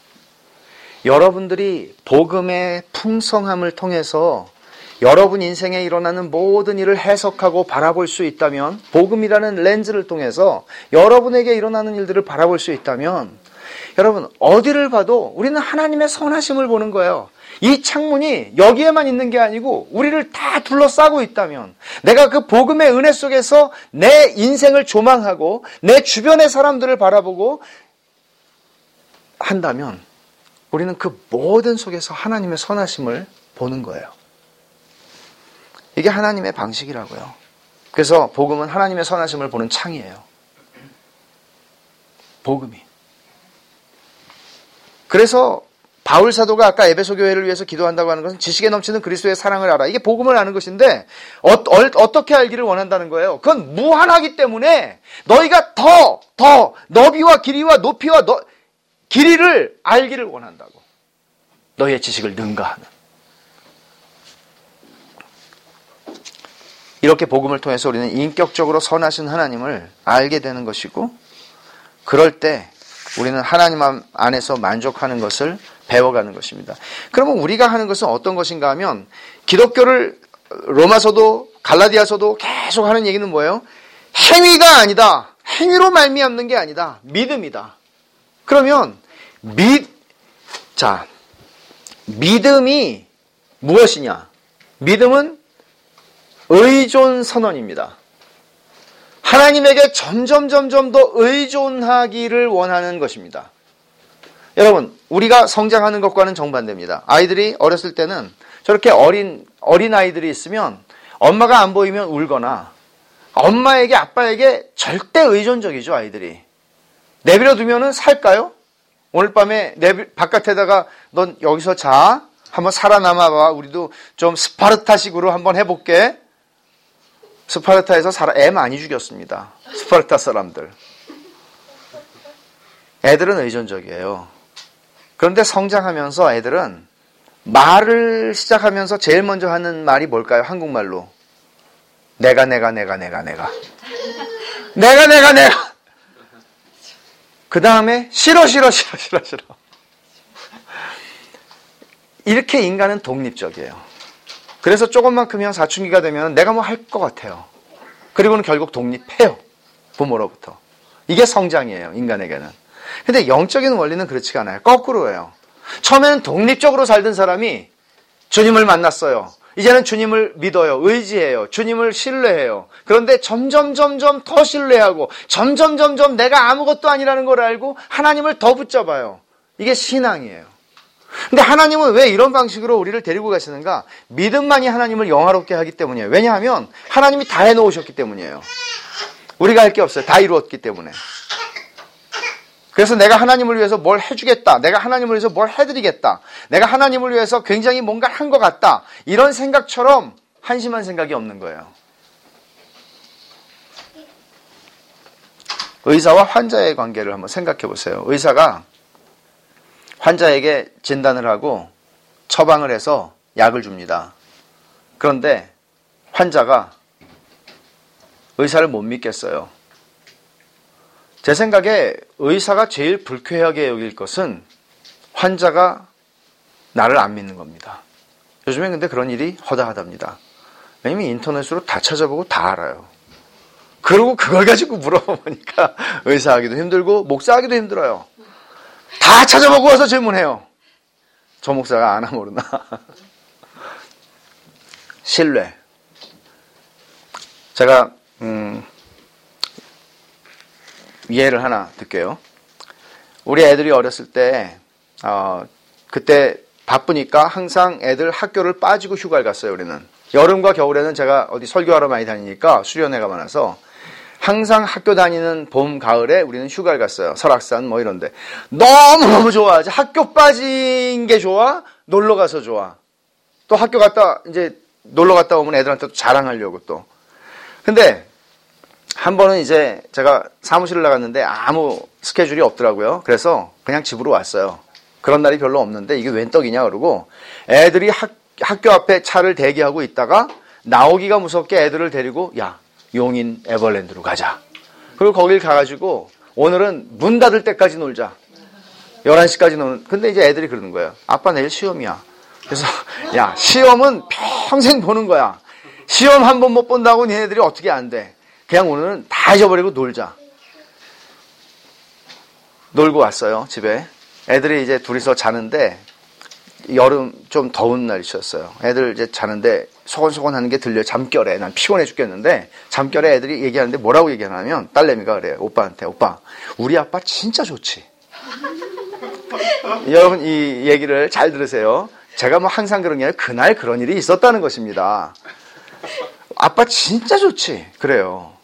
여러분들이 복음의 풍성함을 통해서 여러분 인생에 일어나는 모든 일을 해석하고 바라볼 수 있다면, 복음이라는 렌즈를 통해서 여러분에게 일어나는 일들을 바라볼 수 있다면, 여러분, 어디를 봐도 우리는 하나님의 선하심을 보는 거예요. 이 창문이 여기에만 있는 게 아니고 우리를 다 둘러싸고 있다면 내가 그 복음의 은혜 속에서 내 인생을 조망하고 내 주변의 사람들을 바라보고 한다면 우리는 그 모든 속에서 하나님의 선하심을 보는 거예요. 이게 하나님의 방식이라고요. 그래서 복음은 하나님의 선하심을 보는 창이에요. 복음이. 그래서 바울 사도가 아까 에베소 교회를 위해서 기도한다고 하는 것은 지식에 넘치는 그리스도의 사랑을 알아. 이게 복음을 아는 것인데 어, 떻게 알기를 원한다는 거예요. 그건 무한하기 때문에 너희가 더, 더 너비와 길이와 높이와 너, 길이를 알기를 원한다고. 너희의 지식을 능가하는. 이렇게 복음을 통해서 우리는 인격적으로 선하신 하나님을 알게 되는 것이고 그럴 때 우리는 하나님 안에서 만족하는 것을 배워가는 것입니다. 그러면 우리가 하는 것은 어떤 것인가 하면 기독교를 로마서도 갈라디아서도 계속 하는 얘기는 뭐예요? 행위가 아니다. 행위로 말미암는 게 아니다. 믿음이다. 그러면 믿, 자, 믿음이 무엇이냐? 믿음은 의존 선언입니다. 하나님에게 점점 점점 더 의존하기를 원하는 것입니다. 여러분, 우리가 성장하는 것과는 정반대입니다. 아이들이 어렸을 때는 저렇게 어린 어린 아이들이 있으면 엄마가 안 보이면 울거나 엄마에게 아빠에게 절대 의존적이죠, 아이들이. 내버려 두면은 살까요? 오늘 밤에 내 바깥에다가 넌 여기서 자. 한번 살아남아 봐. 우리도 좀 스파르타식으로 한번 해 볼게. 스파르타에서 애 많이 죽였습니다. 스파르타 사람들. 애들은 의존적이에요. 그런데 성장하면서 애들은 말을 시작하면서 제일 먼저 하는 말이 뭘까요? 한국말로. 내가, 내가, 내가, 내가, 내가. 내가, 내가, 내가. 그 다음에 싫어, 싫어, 싫어, 싫어, 싫어. 이렇게 인간은 독립적이에요. 그래서 조금만 크면 사춘기가 되면 내가 뭐 할 것 같아요. 그리고는 결국 독립해요. 부모로부터. 이게 성장이에요, 인간에게는. 근데 영적인 원리는 그렇지가 않아요. 거꾸로예요. 처음에는 독립적으로 살던 사람이 주님을 만났어요. 이제는 주님을 믿어요. 의지해요. 주님을 신뢰해요. 그런데 점점 점점 더 신뢰하고 점점 점점 내가 아무것도 아니라는 걸 알고 하나님을 더 붙잡아요. 이게 신앙이에요. 근데 하나님은 왜 이런 방식으로 우리를 데리고 가시는가? 믿음만이 하나님을 영화롭게 하기 때문이에요. 왜냐하면 하나님이 다 해놓으셨기 때문이에요. 우리가 할 게 없어요. 다 이루었기 때문에. 그래서 내가 하나님을 위해서 뭘 해주겠다. 내가 하나님을 위해서 뭘 해드리겠다. 내가 하나님을 위해서 굉장히 뭔가 한 것 같다. 이런 생각처럼 한심한 생각이 없는 거예요. 의사와 환자의 관계를 한번 생각해 보세요. 의사가 환자에게 진단을 하고 처방을 해서 약을 줍니다. 그런데 환자가 의사를 못 믿겠어요. 제 생각에 의사가 제일 불쾌하게 여길 것은 환자가 나를 안 믿는 겁니다. 요즘엔 근데 그런 일이 허다하답니다. 왜냐면 인터넷으로 다 찾아보고 다 알아요. 그리고 그걸 가지고 물어보니까 의사 하기도 힘들고 목사 하기도 힘들어요. 다 찾아보고 와서 질문해요. 저 목사가 아나 모르나. 신뢰. 제가 음, 예를 하나 듣게요. 우리 애들이 어렸을 때, 어, 그때 바쁘니까 항상 애들 학교를 빠지고 휴가를 갔어요, 우리는. 여름과 겨울에는 제가 어디 설교하러 많이 다니니까 수련회가 많아서 항상 학교 다니는 봄, 가을에 우리는 휴가를 갔어요. 설악산 뭐 이런데. 너무너무 좋아하지. 학교 빠진 게 좋아? 놀러 가서 좋아. 또 학교 갔다, 이제 놀러 갔다 오면 애들한테 또 자랑하려고 또. 근데 한 번은 이제 제가 사무실을 나갔는데 아무 스케줄이 없더라고요. 그래서 그냥 집으로 왔어요. 그런 날이 별로 없는데 이게 웬 떡이냐 그러고 애들이 학, 학교 앞에 차를 대기하고 있다가 나오기가 무섭게 애들을 데리고 야 용인 에버랜드로 가자. 그리고 거길 가가지고 오늘은 문 닫을 때까지 놀자. 11시까지 노는. 근데 이제 애들이 그러는 거예요. 아빠 내일 시험이야. 그래서 야 시험은 평생 보는 거야. 시험 한 번 못 본다고 니네들이 어떻게 안 돼. 그냥 오늘은 다 잊어버리고 놀자. 놀고 왔어요, 집에. 애들이 이제 둘이서 자는데, 여름 좀 더운 날이었어요. 애들 이제 자는데 소곤소곤 하는 게 들려 잠결에 난 피곤해 죽겠는데 잠결에 애들이 얘기하는데 뭐라고 얘기하냐면 딸내미가 그래요. 오빠한테 오빠 우리 아빠 진짜 좋지. 여러분 이 얘기를 잘 들으세요. 제가 뭐 항상 그런 게 아니라 그날 그런 일이 있었다는 것입니다. 아빠 진짜 좋지. 그래요.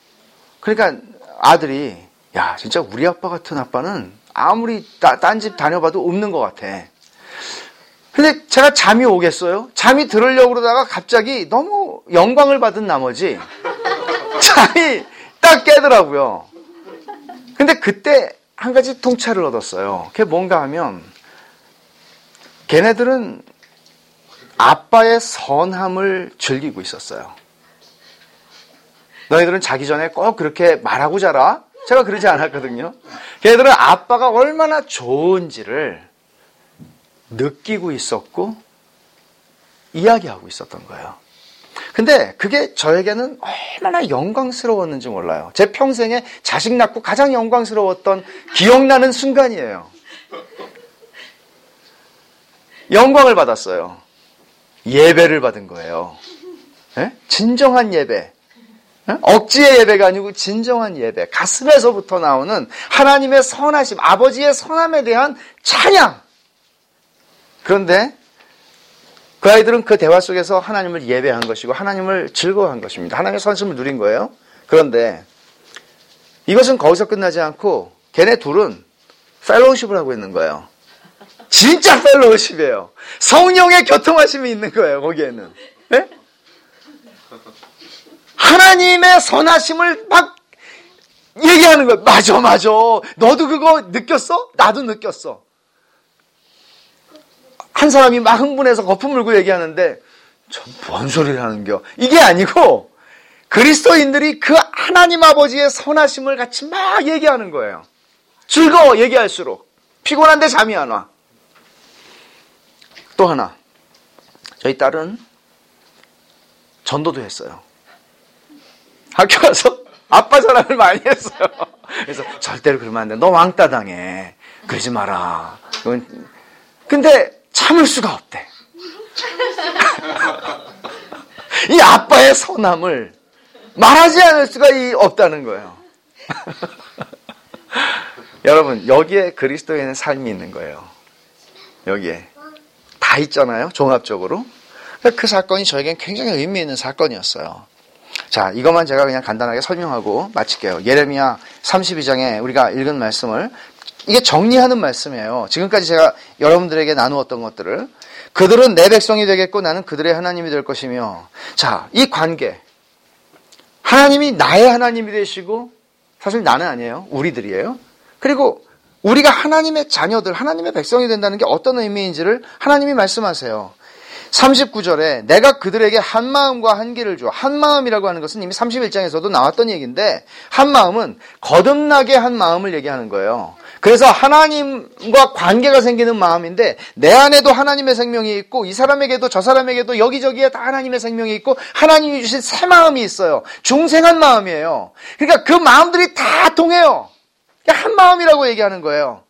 그러니까 아들이 야 진짜 우리 아빠 같은 아빠는 아무리 딴 집 다녀봐도 없는 것 같아. 근데 제가 잠이 오겠어요? 잠이 들으려고 그러다가 갑자기 너무 영광을 받은 나머지 잠이 딱 깨더라고요. 근데 그때 한 가지 통찰을 얻었어요. 그게 뭔가 하면 걔네들은 아빠의 선함을 즐기고 있었어요. 너희들은 자기 전에 꼭 그렇게 말하고 자라? 제가 그러지 않았거든요. 걔네들은 아빠가 얼마나 좋은지를 느끼고 있었고 이야기하고 있었던 거예요. 근데 그게 저에게는 얼마나 영광스러웠는지 몰라요. 제 평생에 자식 낳고 가장 영광스러웠던 기억나는 순간이에요. 영광을 받았어요. 예배를 받은 거예요. 네? 진정한 예배. 네? 억지의 예배가 아니고 진정한 예배. 가슴에서부터 나오는 하나님의 선하심, 아버지의 선함에 대한 찬양. 그런데 그 아이들은 그 대화 속에서 하나님을 예배한 것이고 하나님을 즐거워한 것입니다. 하나님의 선하심을 누린 거예요. 그런데 이것은 거기서 끝나지 않고 걔네 둘은 fellowship을 하고 있는 거예요. 진짜 fellowship이에요. 성령의 교통하심이 있는 거예요. 거기에는. 네? 하나님의 선하심을 막 얘기하는 거예요. 맞아, 맞아. 너도 그거 느꼈어? 나도 느꼈어. 한 사람이 막 흥분해서 거품 물고 얘기하는데 저 뭔 소리를 하는겨? 이게 아니고 그리스도인들이 그 하나님 아버지의 선하심을 같이 막 얘기하는 거예요. 즐거워 얘기할수록 피곤한데 잠이 안 와. 또 하나 저희 딸은 전도도 했어요. 학교 가서 아빠 자랑을 많이 했어요. 그래서 절대로 그러면 안 돼. 너 왕따 당해. 그러지 마라. 근데 참을 수가 없대. 이 아빠의 선함을 말하지 않을 수가 없다는 거예요. 여러분, 여기에 그리스도인의 삶이 있는 거예요. 여기에. 다 있잖아요, 종합적으로. 그 사건이 저에겐 굉장히 의미 있는 사건이었어요. 자, 이것만 제가 그냥 간단하게 설명하고 마칠게요. 예레미야 32장에 우리가 읽은 말씀을 이게 정리하는 말씀이에요. 지금까지 제가 여러분들에게 나누었던 것들을 그들은 내 백성이 되겠고 나는 그들의 하나님이 될 것이며 자, 이 관계 하나님이 나의 하나님이 되시고 사실 나는 아니에요. 우리들이에요. 그리고 우리가 하나님의 자녀들, 하나님의 백성이 된다는 게 어떤 의미인지를 하나님이 말씀하세요. 39절에 내가 그들에게 한 마음과 한 길을 줘. 한 마음이라고 하는 것은 이미 31장에서도 나왔던 얘기인데 한 마음은 거듭나게 한 마음을 얘기하는 거예요. 그래서 하나님과 관계가 생기는 마음인데 내 안에도 하나님의 생명이 있고 이 사람에게도 저 사람에게도 여기저기에 다 하나님의 생명이 있고 하나님이 주신 새 마음이 있어요. 중생한 마음이에요. 그러니까 그 마음들이 다 통해요. 한 마음이라고 얘기하는 거예요.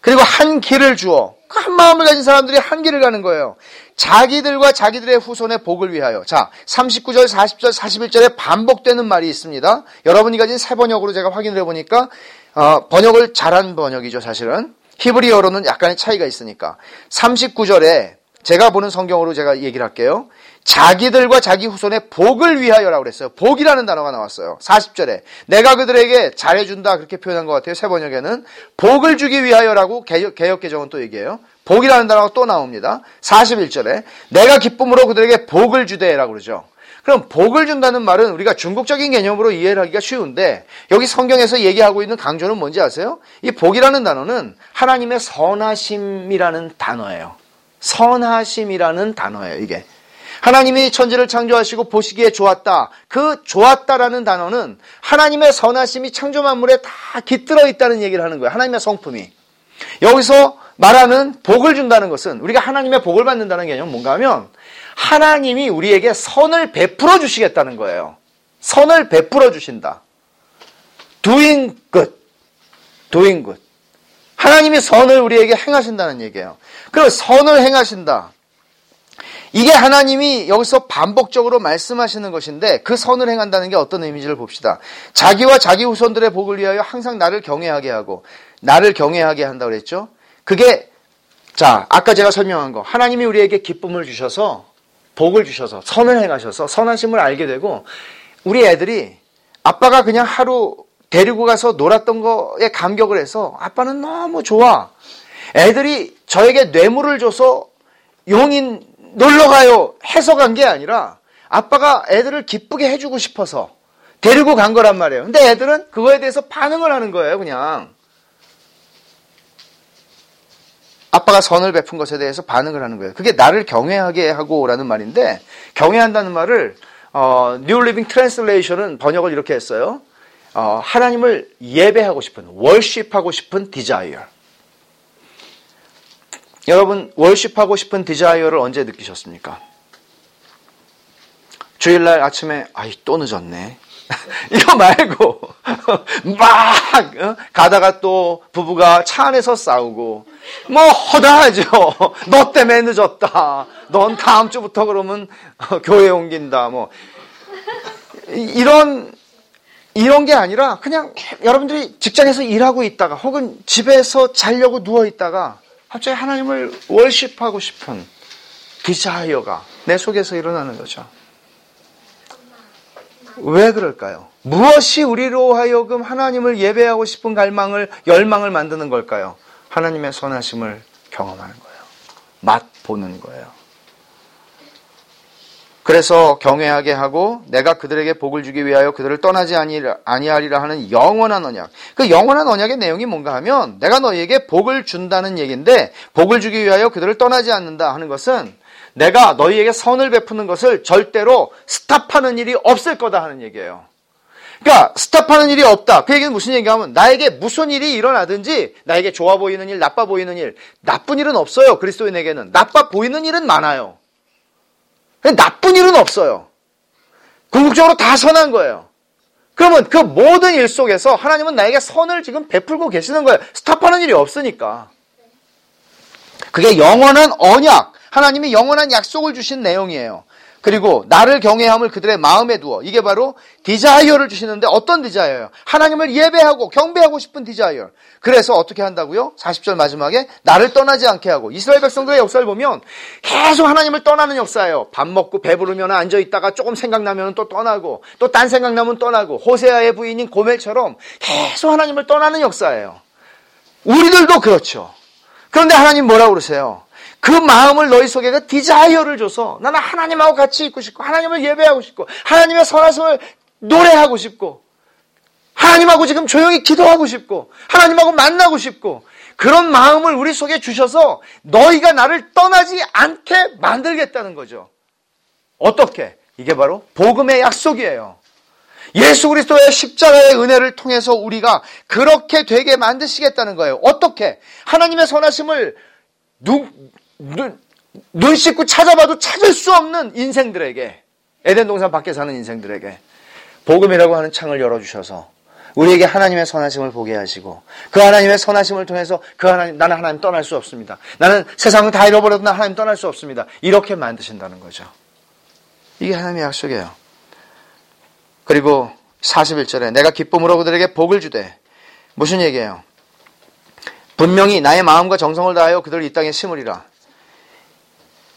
그리고 한 길을 주어 한 마음을 가진 사람들이 한 길을 가는 거예요. 자기들과 자기들의 후손의 복을 위하여. 자, 39절, 40절, 41절에 반복되는 말이 있습니다. 여러분이 가진 새 번역으로 제가 확인을 해보니까 어, 번역을 잘한 번역이죠, 사실은. 히브리어로는 약간의 차이가 있으니까. 39절에 제가 보는 성경으로 제가 얘기를 할게요. 자기들과 자기 후손의 복을 위하여라고 그랬어요. 복이라는 단어가 나왔어요. 40절에 내가 그들에게 잘해준다 그렇게 표현한 것 같아요. 새 번역에는 복을 주기 위하여라고 개혁, 개혁 개정은 또 얘기해요. 복이라는 단어가 또 나옵니다. 41절에 내가 기쁨으로 그들에게 복을 주되라고 그러죠. 그럼 복을 준다는 말은 우리가 중국적인 개념으로 이해를 하기가 쉬운데 여기 성경에서 얘기하고 있는 강조는 뭔지 아세요? 이 복이라는 단어는 하나님의 선하심이라는 단어예요. 선하심이라는 단어예요, 이게. 하나님이 천지를 창조하시고 보시기에 좋았다. 그 좋았다라는 단어는 하나님의 선하심이 창조 만물에 다 깃들어 있다는 얘기를 하는 거예요. 하나님의 성품이. 여기서 말하는 복을 준다는 것은 우리가 하나님의 복을 받는다는 개념은 뭔가 하면 하나님이 우리에게 선을 베풀어 주시겠다는 거예요. 선을 베풀어 주신다. doing good. doing good. 하나님이 선을 우리에게 행하신다는 얘기예요. 그럼 선을 행하신다. 이게 하나님이 여기서 반복적으로 말씀하시는 것인데 그 선을 행한다는 게 어떤 의미인지를 봅시다. 자기와 자기 후손들의 복을 위하여 항상 나를 경외하게 하고 나를 경외하게 한다고 그랬죠. 그게 자 아까 제가 설명한 거 하나님이 우리에게 기쁨을 주셔서 복을 주셔서 선을 행하셔서 선하심을 알게 되고 우리 애들이 아빠가 그냥 하루 데리고 가서 놀았던 거에 감격을 해서 아빠는 너무 좋아. 애들이 저에게 뇌물을 줘서 용인 놀러 가요 해서 간 게 아니라 아빠가 애들을 기쁘게 해주고 싶어서 데리고 간 거란 말이에요. 근데 애들은 그거에 대해서 반응을 하는 거예요, 그냥. 아빠가 선을 베푼 것에 대해서 반응을 하는 거예요. 그게 나를 경외하게 하고라는 말인데 경외한다는 말을 어, New Living Translation은 번역을 이렇게 했어요. 어, 하나님을 예배하고 싶은, worship하고 싶은 desire. 여러분, worship하고 싶은 desire를 언제 느끼셨습니까? 주일날 아침에, 아이, 또 늦었네. 이거 말고, 막, 어? 가다가 또 부부가 차 안에서 싸우고, 뭐, 허다하죠. 너 때문에 늦었다. 넌 다음 주부터 그러면 어, 교회 옮긴다. 뭐, 이런, 이런 게 아니라 그냥 여러분들이 직장에서 일하고 있다가 혹은 집에서 자려고 누워 있다가 갑자기 하나님을 월십하고 싶은 디자이어가 내 속에서 일어나는 거죠. 왜 그럴까요? 무엇이 우리로 하여금 하나님을 예배하고 싶은 갈망을 열망을 만드는 걸까요? 하나님의 선하심을 경험하는 거예요. 맛 보는 거예요. 그래서 경외하게 하고 내가 그들에게 복을 주기 위하여 그들을 떠나지 아니하리라 하는 영원한 언약. 그 영원한 언약의 내용이 뭔가 하면 내가 너희에게 복을 준다는 얘기인데 복을 주기 위하여 그들을 떠나지 않는다 하는 것은 내가 너희에게 선을 베푸는 것을 절대로 스탑하는 일이 없을 거다 하는 얘기예요. 그러니까 스탑하는 일이 없다. 그 얘기는 무슨 얘기하면 나에게 무슨 일이 일어나든지 나에게 좋아 보이는 일, 나빠 보이는 일, 나쁜 일은 없어요. 그리스도인에게는 나빠 보이는 일은 많아요. 나쁜 일은 없어요. 궁극적으로 다 선한 거예요. 그러면 그 모든 일 속에서 하나님은 나에게 선을 지금 베풀고 계시는 거예요. stop하는 일이 없으니까. 그게 영원한 언약, 하나님이 영원한 약속을 주신 내용이에요. 그리고 나를 경외함을 그들의 마음에 두어 이게 바로 desire를 주시는데 어떤 desire요? 하나님을 예배하고 경배하고 싶은 desire. 그래서 어떻게 한다고요? 40절 마지막에 나를 떠나지 않게 하고 이스라엘 백성들의 역사를 보면 계속 하나님을 떠나는 역사예요. 밥 먹고 배부르면 앉아 있다가 조금 생각나면 또 떠나고 또 딴 생각나면 떠나고 호세아의 부인인 고멜처럼 계속 하나님을 떠나는 역사예요. 우리들도 그렇죠. 그런데 하나님 뭐라고 그러세요? 그 마음을 너희 속에 그 desire를 줘서 나는 하나님하고 같이 있고 싶고 하나님을 예배하고 싶고 하나님의 선하심을 노래하고 싶고 하나님하고 지금 조용히 기도하고 싶고 하나님하고 만나고 싶고 그런 마음을 우리 속에 주셔서 너희가 나를 떠나지 않게 만들겠다는 거죠. 어떻게? 이게 바로 복음의 약속이에요. 예수 그리스도의 십자가의 은혜를 통해서 우리가 그렇게 되게 만드시겠다는 거예요. 어떻게? 하나님의 선하심을 누, 눈, 눈 씻고 찾아봐도 찾을 수 없는 인생들에게 에덴 동산 밖에 사는 인생들에게 복음이라고 하는 창을 열어주셔서 우리에게 하나님의 선하심을 보게 하시고 그 하나님의 선하심을 통해서 그 하나님 나는 하나님 떠날 수 없습니다. 나는 세상을 다 잃어버려도 나 하나님 떠날 수 없습니다. 이렇게 만드신다는 거죠. 이게 하나님의 약속이에요. 그리고 41절에 내가 기쁨으로 그들에게 복을 주되 무슨 얘기예요? 분명히 나의 마음과 정성을 다하여 그들을 이 땅에 심으리라.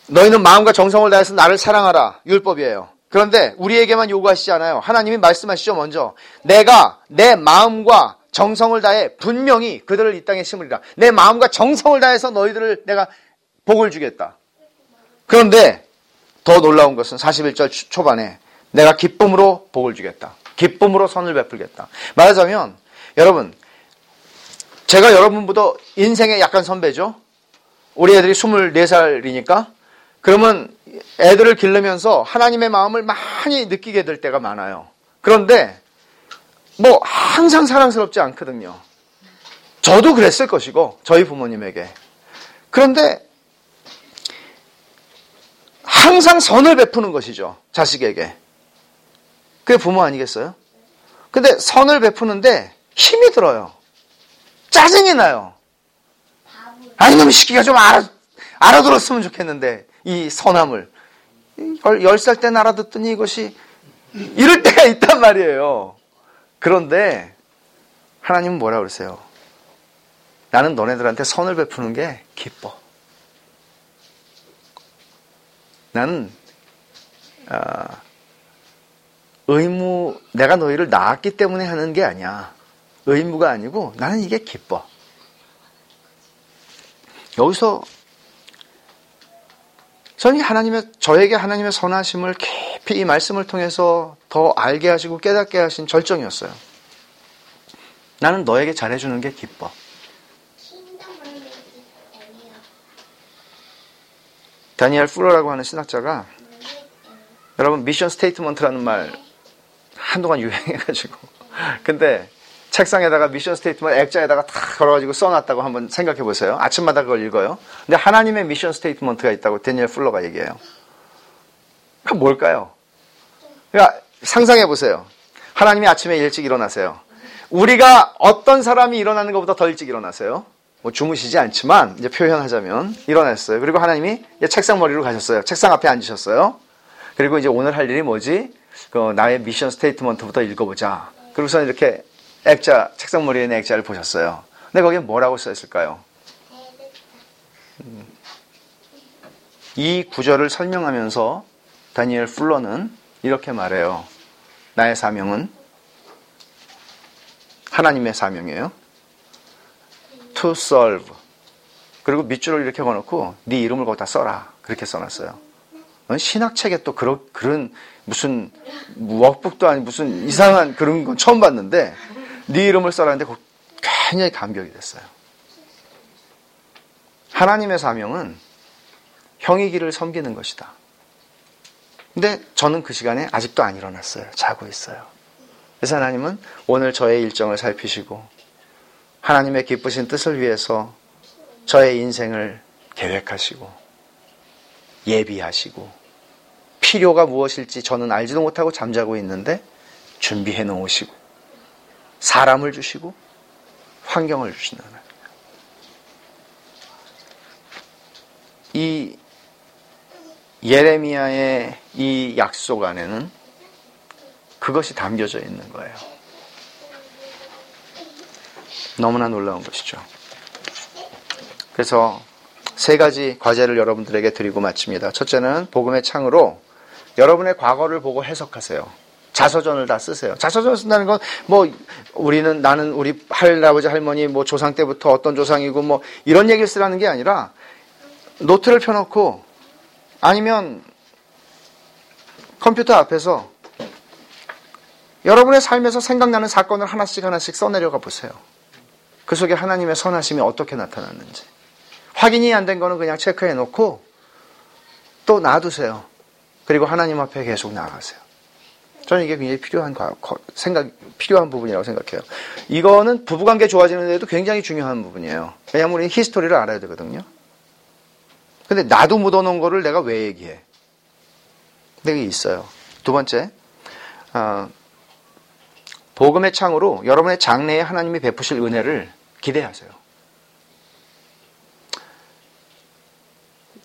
너희는 마음과 정성을 다해서 나를 사랑하라. 율법이에요. 그런데 우리에게만 요구하시지 않아요. 하나님이 말씀하시죠, 먼저. 내가 내 마음과 정성을 다해 분명히 그들을 이 땅에 심으리라. 내 마음과 정성을 다해서 너희들을 내가 복을 주겠다. 그런데 더 놀라운 것은 41절 초반에 내가 기쁨으로 복을 주겠다. 기쁨으로 선을 베풀겠다. 말하자면 여러분 제가 여러분보다 인생에 약간 선배죠. 우리 애들이 24살이니까 그러면 애들을 기르면서 하나님의 마음을 많이 느끼게 될 때가 많아요. 그런데 뭐 항상 사랑스럽지 않거든요. 저도 그랬을 것이고 저희 부모님에게 그런데 항상 선을 베푸는 것이죠. 자식에게. 그게 부모 아니겠어요? 근데 선을 베푸는데 힘이 들어요. 짜증이 나요. 아, 이놈의 시기가 좀 알아, 알아들었으면 좋겠는데, 이 선함을. 열 살때 알아듣더니 이것이 이럴 때가 있단 말이에요. 그런데 하나님은 뭐라 그러세요? 나는 너네들한테 선을 베푸는 게 기뻐. 나는 어, 의무 내가 너희를 낳았기 때문에 하는 게 아니야. 의무가 아니고 나는 이게 기뻐. 여기서 저는 하나님의 저에게 하나님의 선하심을 깊이 이 말씀을 통해서 더 알게 하시고 깨닫게 하신 절정이었어요. 나는 너에게 잘해주는 게 기뻐. 다니엘 풀러라고 하는 신학자가 여러분 mission statement라는 말 한동안 유행해가지고 근데 책상에다가 mission statement 액자에다가 다 걸어가지고 써놨다고 한번 생각해 보세요. 아침마다 그걸 읽어요. 근데 하나님의 mission statement가 있다고 데니엘 풀러가 얘기해요. 그 뭘까요? 그러니까 상상해 보세요. 하나님이 아침에 일찍 일어나세요. 우리가 어떤 사람이 일어나는 것보다 더 일찍 일어나세요. 뭐 주무시지 않지만 이제 표현하자면 일어났어요. 그리고 하나님이 책상 머리로 가셨어요. 책상 앞에 앉으셨어요. 그리고 이제 오늘 할 일이 뭐지? 그 나의 미션 스테이트먼트부터 읽어보자. 그러고서 이렇게 액자, 책상 머리에 있는 액자를 보셨어요. 근데 거기에 뭐라고 써있을까요? 음. 이 구절을 설명하면서 다니엘 플러는 이렇게 말해요. 나의 사명은 하나님의 사명이에요. To serve. 그리고 밑줄을 이렇게 걸어놓고 네 이름을 거기다 써라. 그렇게 써놨어요. 신학책에 또 그런, 그런 무슨 워북도 아니 무슨 이상한 그런 건 처음 봤는데 네 이름을 써라는데 굉장히 감격이 됐어요. 하나님의 사명은 형의 길을 섬기는 것이다. 근데 저는 그 시간에 아직도 안 일어났어요. 자고 있어요. 그래서 하나님은 오늘 저의 일정을 살피시고 하나님의 기쁘신 뜻을 위해서 저의 인생을 계획하시고 예비하시고 필요가 무엇일지 저는 알지도 못하고 잠자고 있는데 준비해 놓으시고 사람을 주시고 환경을 주신다는 이 예레미야의 이 약속 안에는 그것이 담겨져 있는 거예요. 너무나 놀라운 것이죠. 그래서 세 가지 과제를 여러분들에게 드리고 마칩니다. 첫째는 복음의 창으로 여러분의 과거를 보고 해석하세요. 자서전을 다 쓰세요. 자서전을 쓴다는 건 뭐 우리는 나는 우리 할아버지 할머니 뭐 조상 때부터 어떤 조상이고 뭐 이런 얘기를 쓰라는 게 아니라 노트를 펴놓고 아니면 컴퓨터 앞에서 여러분의 삶에서 생각나는 사건을 하나씩 하나씩 써내려가 보세요. 그 속에 하나님의 선하심이 어떻게 나타났는지. 확인이 안 된 거는 그냥 체크해 놓고 또 놔두세요. 그리고 하나님 앞에 계속 나아가세요. 저는 이게 굉장히 필요한 생각, 필요한 부분이라고 생각해요. 이거는 부부관계 좋아지는 데도 굉장히 중요한 부분이에요. 왜냐하면 우리는 히스토리를 알아야 되거든요. 근데 나도 묻어놓은 거를 내가 왜 얘기해? 이게 있어요. 두 번째, 어, 복음의 창으로 여러분의 장래에 하나님이 베푸실 은혜를 기대하세요.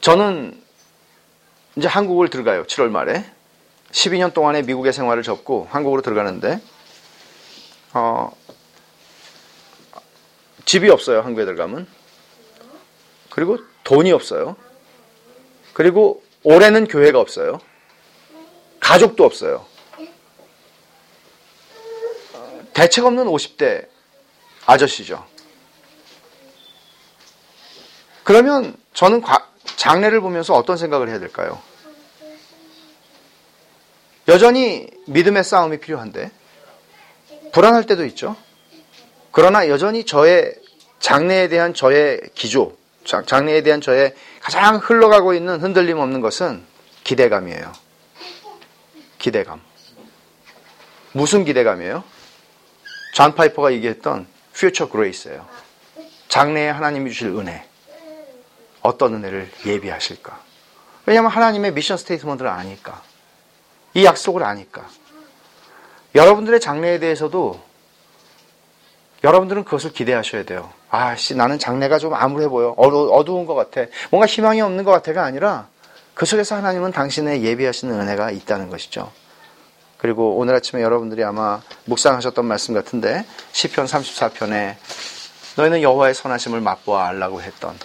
저는 이제 한국을 들어가요. 7월 말에. 12년 동안의 미국의 생활을 접고 한국으로 들어가는데 어, 집이 없어요. 한국에 들어가면. 그리고 돈이 없어요. 그리고 올해는 교회가 없어요. 가족도 없어요. 대책 없는 50대 아저씨죠. 그러면 저는 장례를 보면서 어떤 생각을 해야 될까요? 여전히 믿음의 싸움이 필요한데 불안할 때도 있죠. 그러나 여전히 저의 장래에 대한 저의 기조, 장래에 대한 저의 가장 흘러가고 있는 흔들림 없는 것은 기대감이에요. 기대감. 무슨 기대감이에요? 존 파이퍼가 얘기했던 future grace예요. 장래에 하나님이 주실 은혜. 어떤 은혜를 예비하실까? 왜냐하면 하나님의 mission statement를 아니까. 이 약속을 아니까. 여러분들의 장래에 대해서도 여러분들은 그것을 기대하셔야 돼요. 아씨, 나는 장래가 좀 암울해 보여. 어두, 어두운 것 같아. 뭔가 희망이 없는 것 같아가 아니라 그 속에서 하나님은 당신의 예비하시는 은혜가 있다는 것이죠. 그리고 오늘 아침에 여러분들이 아마 묵상하셨던 말씀 같은데 시편 34편에 너희는 여호와의 선하심을 맛보아 알라고 했던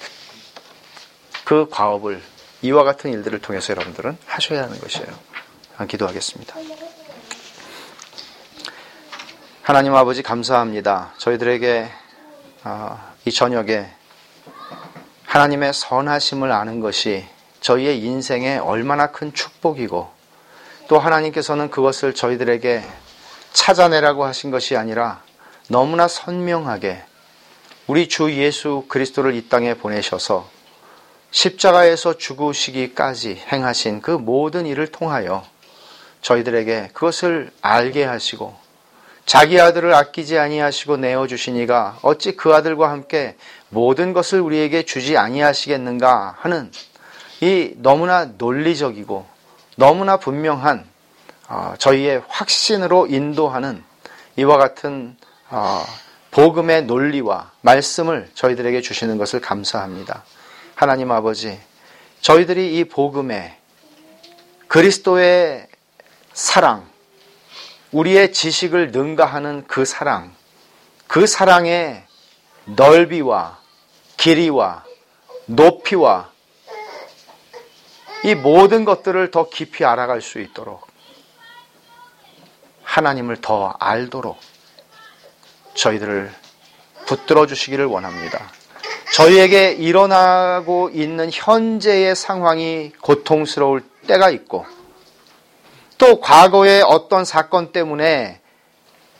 그 과업을 이와 같은 일들을 통해서 여러분들은 하셔야 하는 것이에요. 기도하겠습니다. 하나님 아버지 감사합니다. 저희들에게 아, 이 저녁에 하나님의 선하심을 아는 것이 저희의 인생에 얼마나 큰 축복이고 또 하나님께서는 그것을 저희들에게 찾아내라고 하신 것이 아니라 너무나 선명하게 우리 주 예수 그리스도를 이 땅에 보내셔서 십자가에서 죽으시기까지 행하신 그 모든 일을 통하여 저희들에게 그것을 알게 하시고 자기 아들을 아끼지 아니하시고 내어 주시니가 어찌 그 아들과 함께 모든 것을 우리에게 주지 아니하시겠는가 하는 이 너무나 논리적이고 너무나 분명한 어, 저희의 확신으로 인도하는 이와 같은 어, 복음의 논리와 말씀을 저희들에게 주시는 것을 감사합니다. 하나님 아버지, 저희들이 이 복음에 그리스도의 사랑, 우리의 지식을 능가하는 그 사랑, 그 사랑의 넓이와 길이와 높이와 이 모든 것들을 더 깊이 알아갈 수 있도록 하나님을 더 알도록 저희들을 붙들어 주시기를 원합니다. 저희에게 일어나고 있는 현재의 상황이 고통스러울 때가 있고 또 과거의 어떤 사건 때문에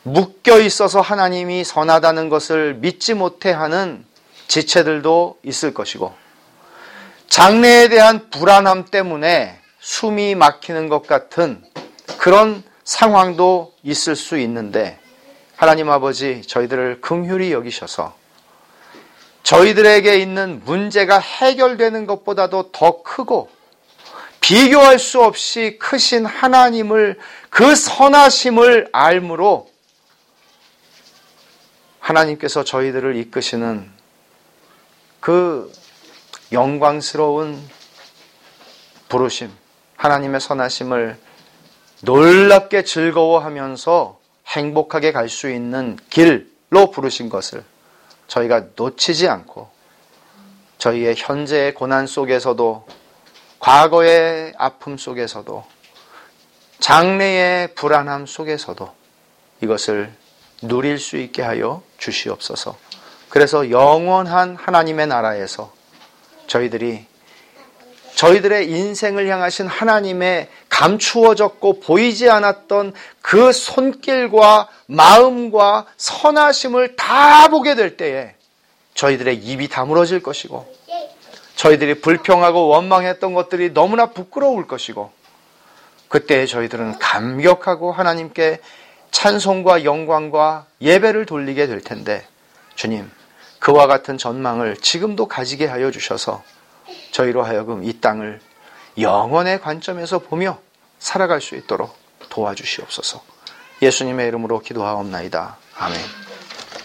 묶여 있어서 하나님이 선하다는 것을 믿지 못해 하는 지체들도 있을 것이고 장래에 대한 불안함 때문에 숨이 막히는 것 같은 그런 상황도 있을 수 있는데 하나님 아버지 저희들을 긍휼히 여기셔서 저희들에게 있는 문제가 해결되는 것보다도 더 크고 비교할 수 없이 크신 하나님을 그 선하심을 알므로 하나님께서 저희들을 이끄시는 그 영광스러운 부르심, 하나님의 선하심을 놀랍게 즐거워하면서 행복하게 갈 수 있는 길로 부르신 것을 저희가 놓치지 않고 저희의 현재의 고난 속에서도 과거의 아픔 속에서도 장래의 불안함 속에서도 이것을 누릴 수 있게 하여 주시옵소서. 그래서 영원한 하나님의 나라에서 저희들이 저희들의 인생을 향하신 하나님의 감추어졌고 보이지 않았던 그 손길과 마음과 선하심을 다 보게 될 때에 저희들의 입이 다물어질 것이고 저희들이 불평하고 원망했던 것들이 너무나 부끄러울 것이고 그때 저희들은 감격하고 하나님께 찬송과 영광과 예배를 돌리게 될 텐데 주님 그와 같은 전망을 지금도 가지게 하여 주셔서 저희로 하여금 이 땅을 영원의 관점에서 보며 살아갈 수 있도록 도와주시옵소서. 예수님의 이름으로 기도하옵나이다. 아멘.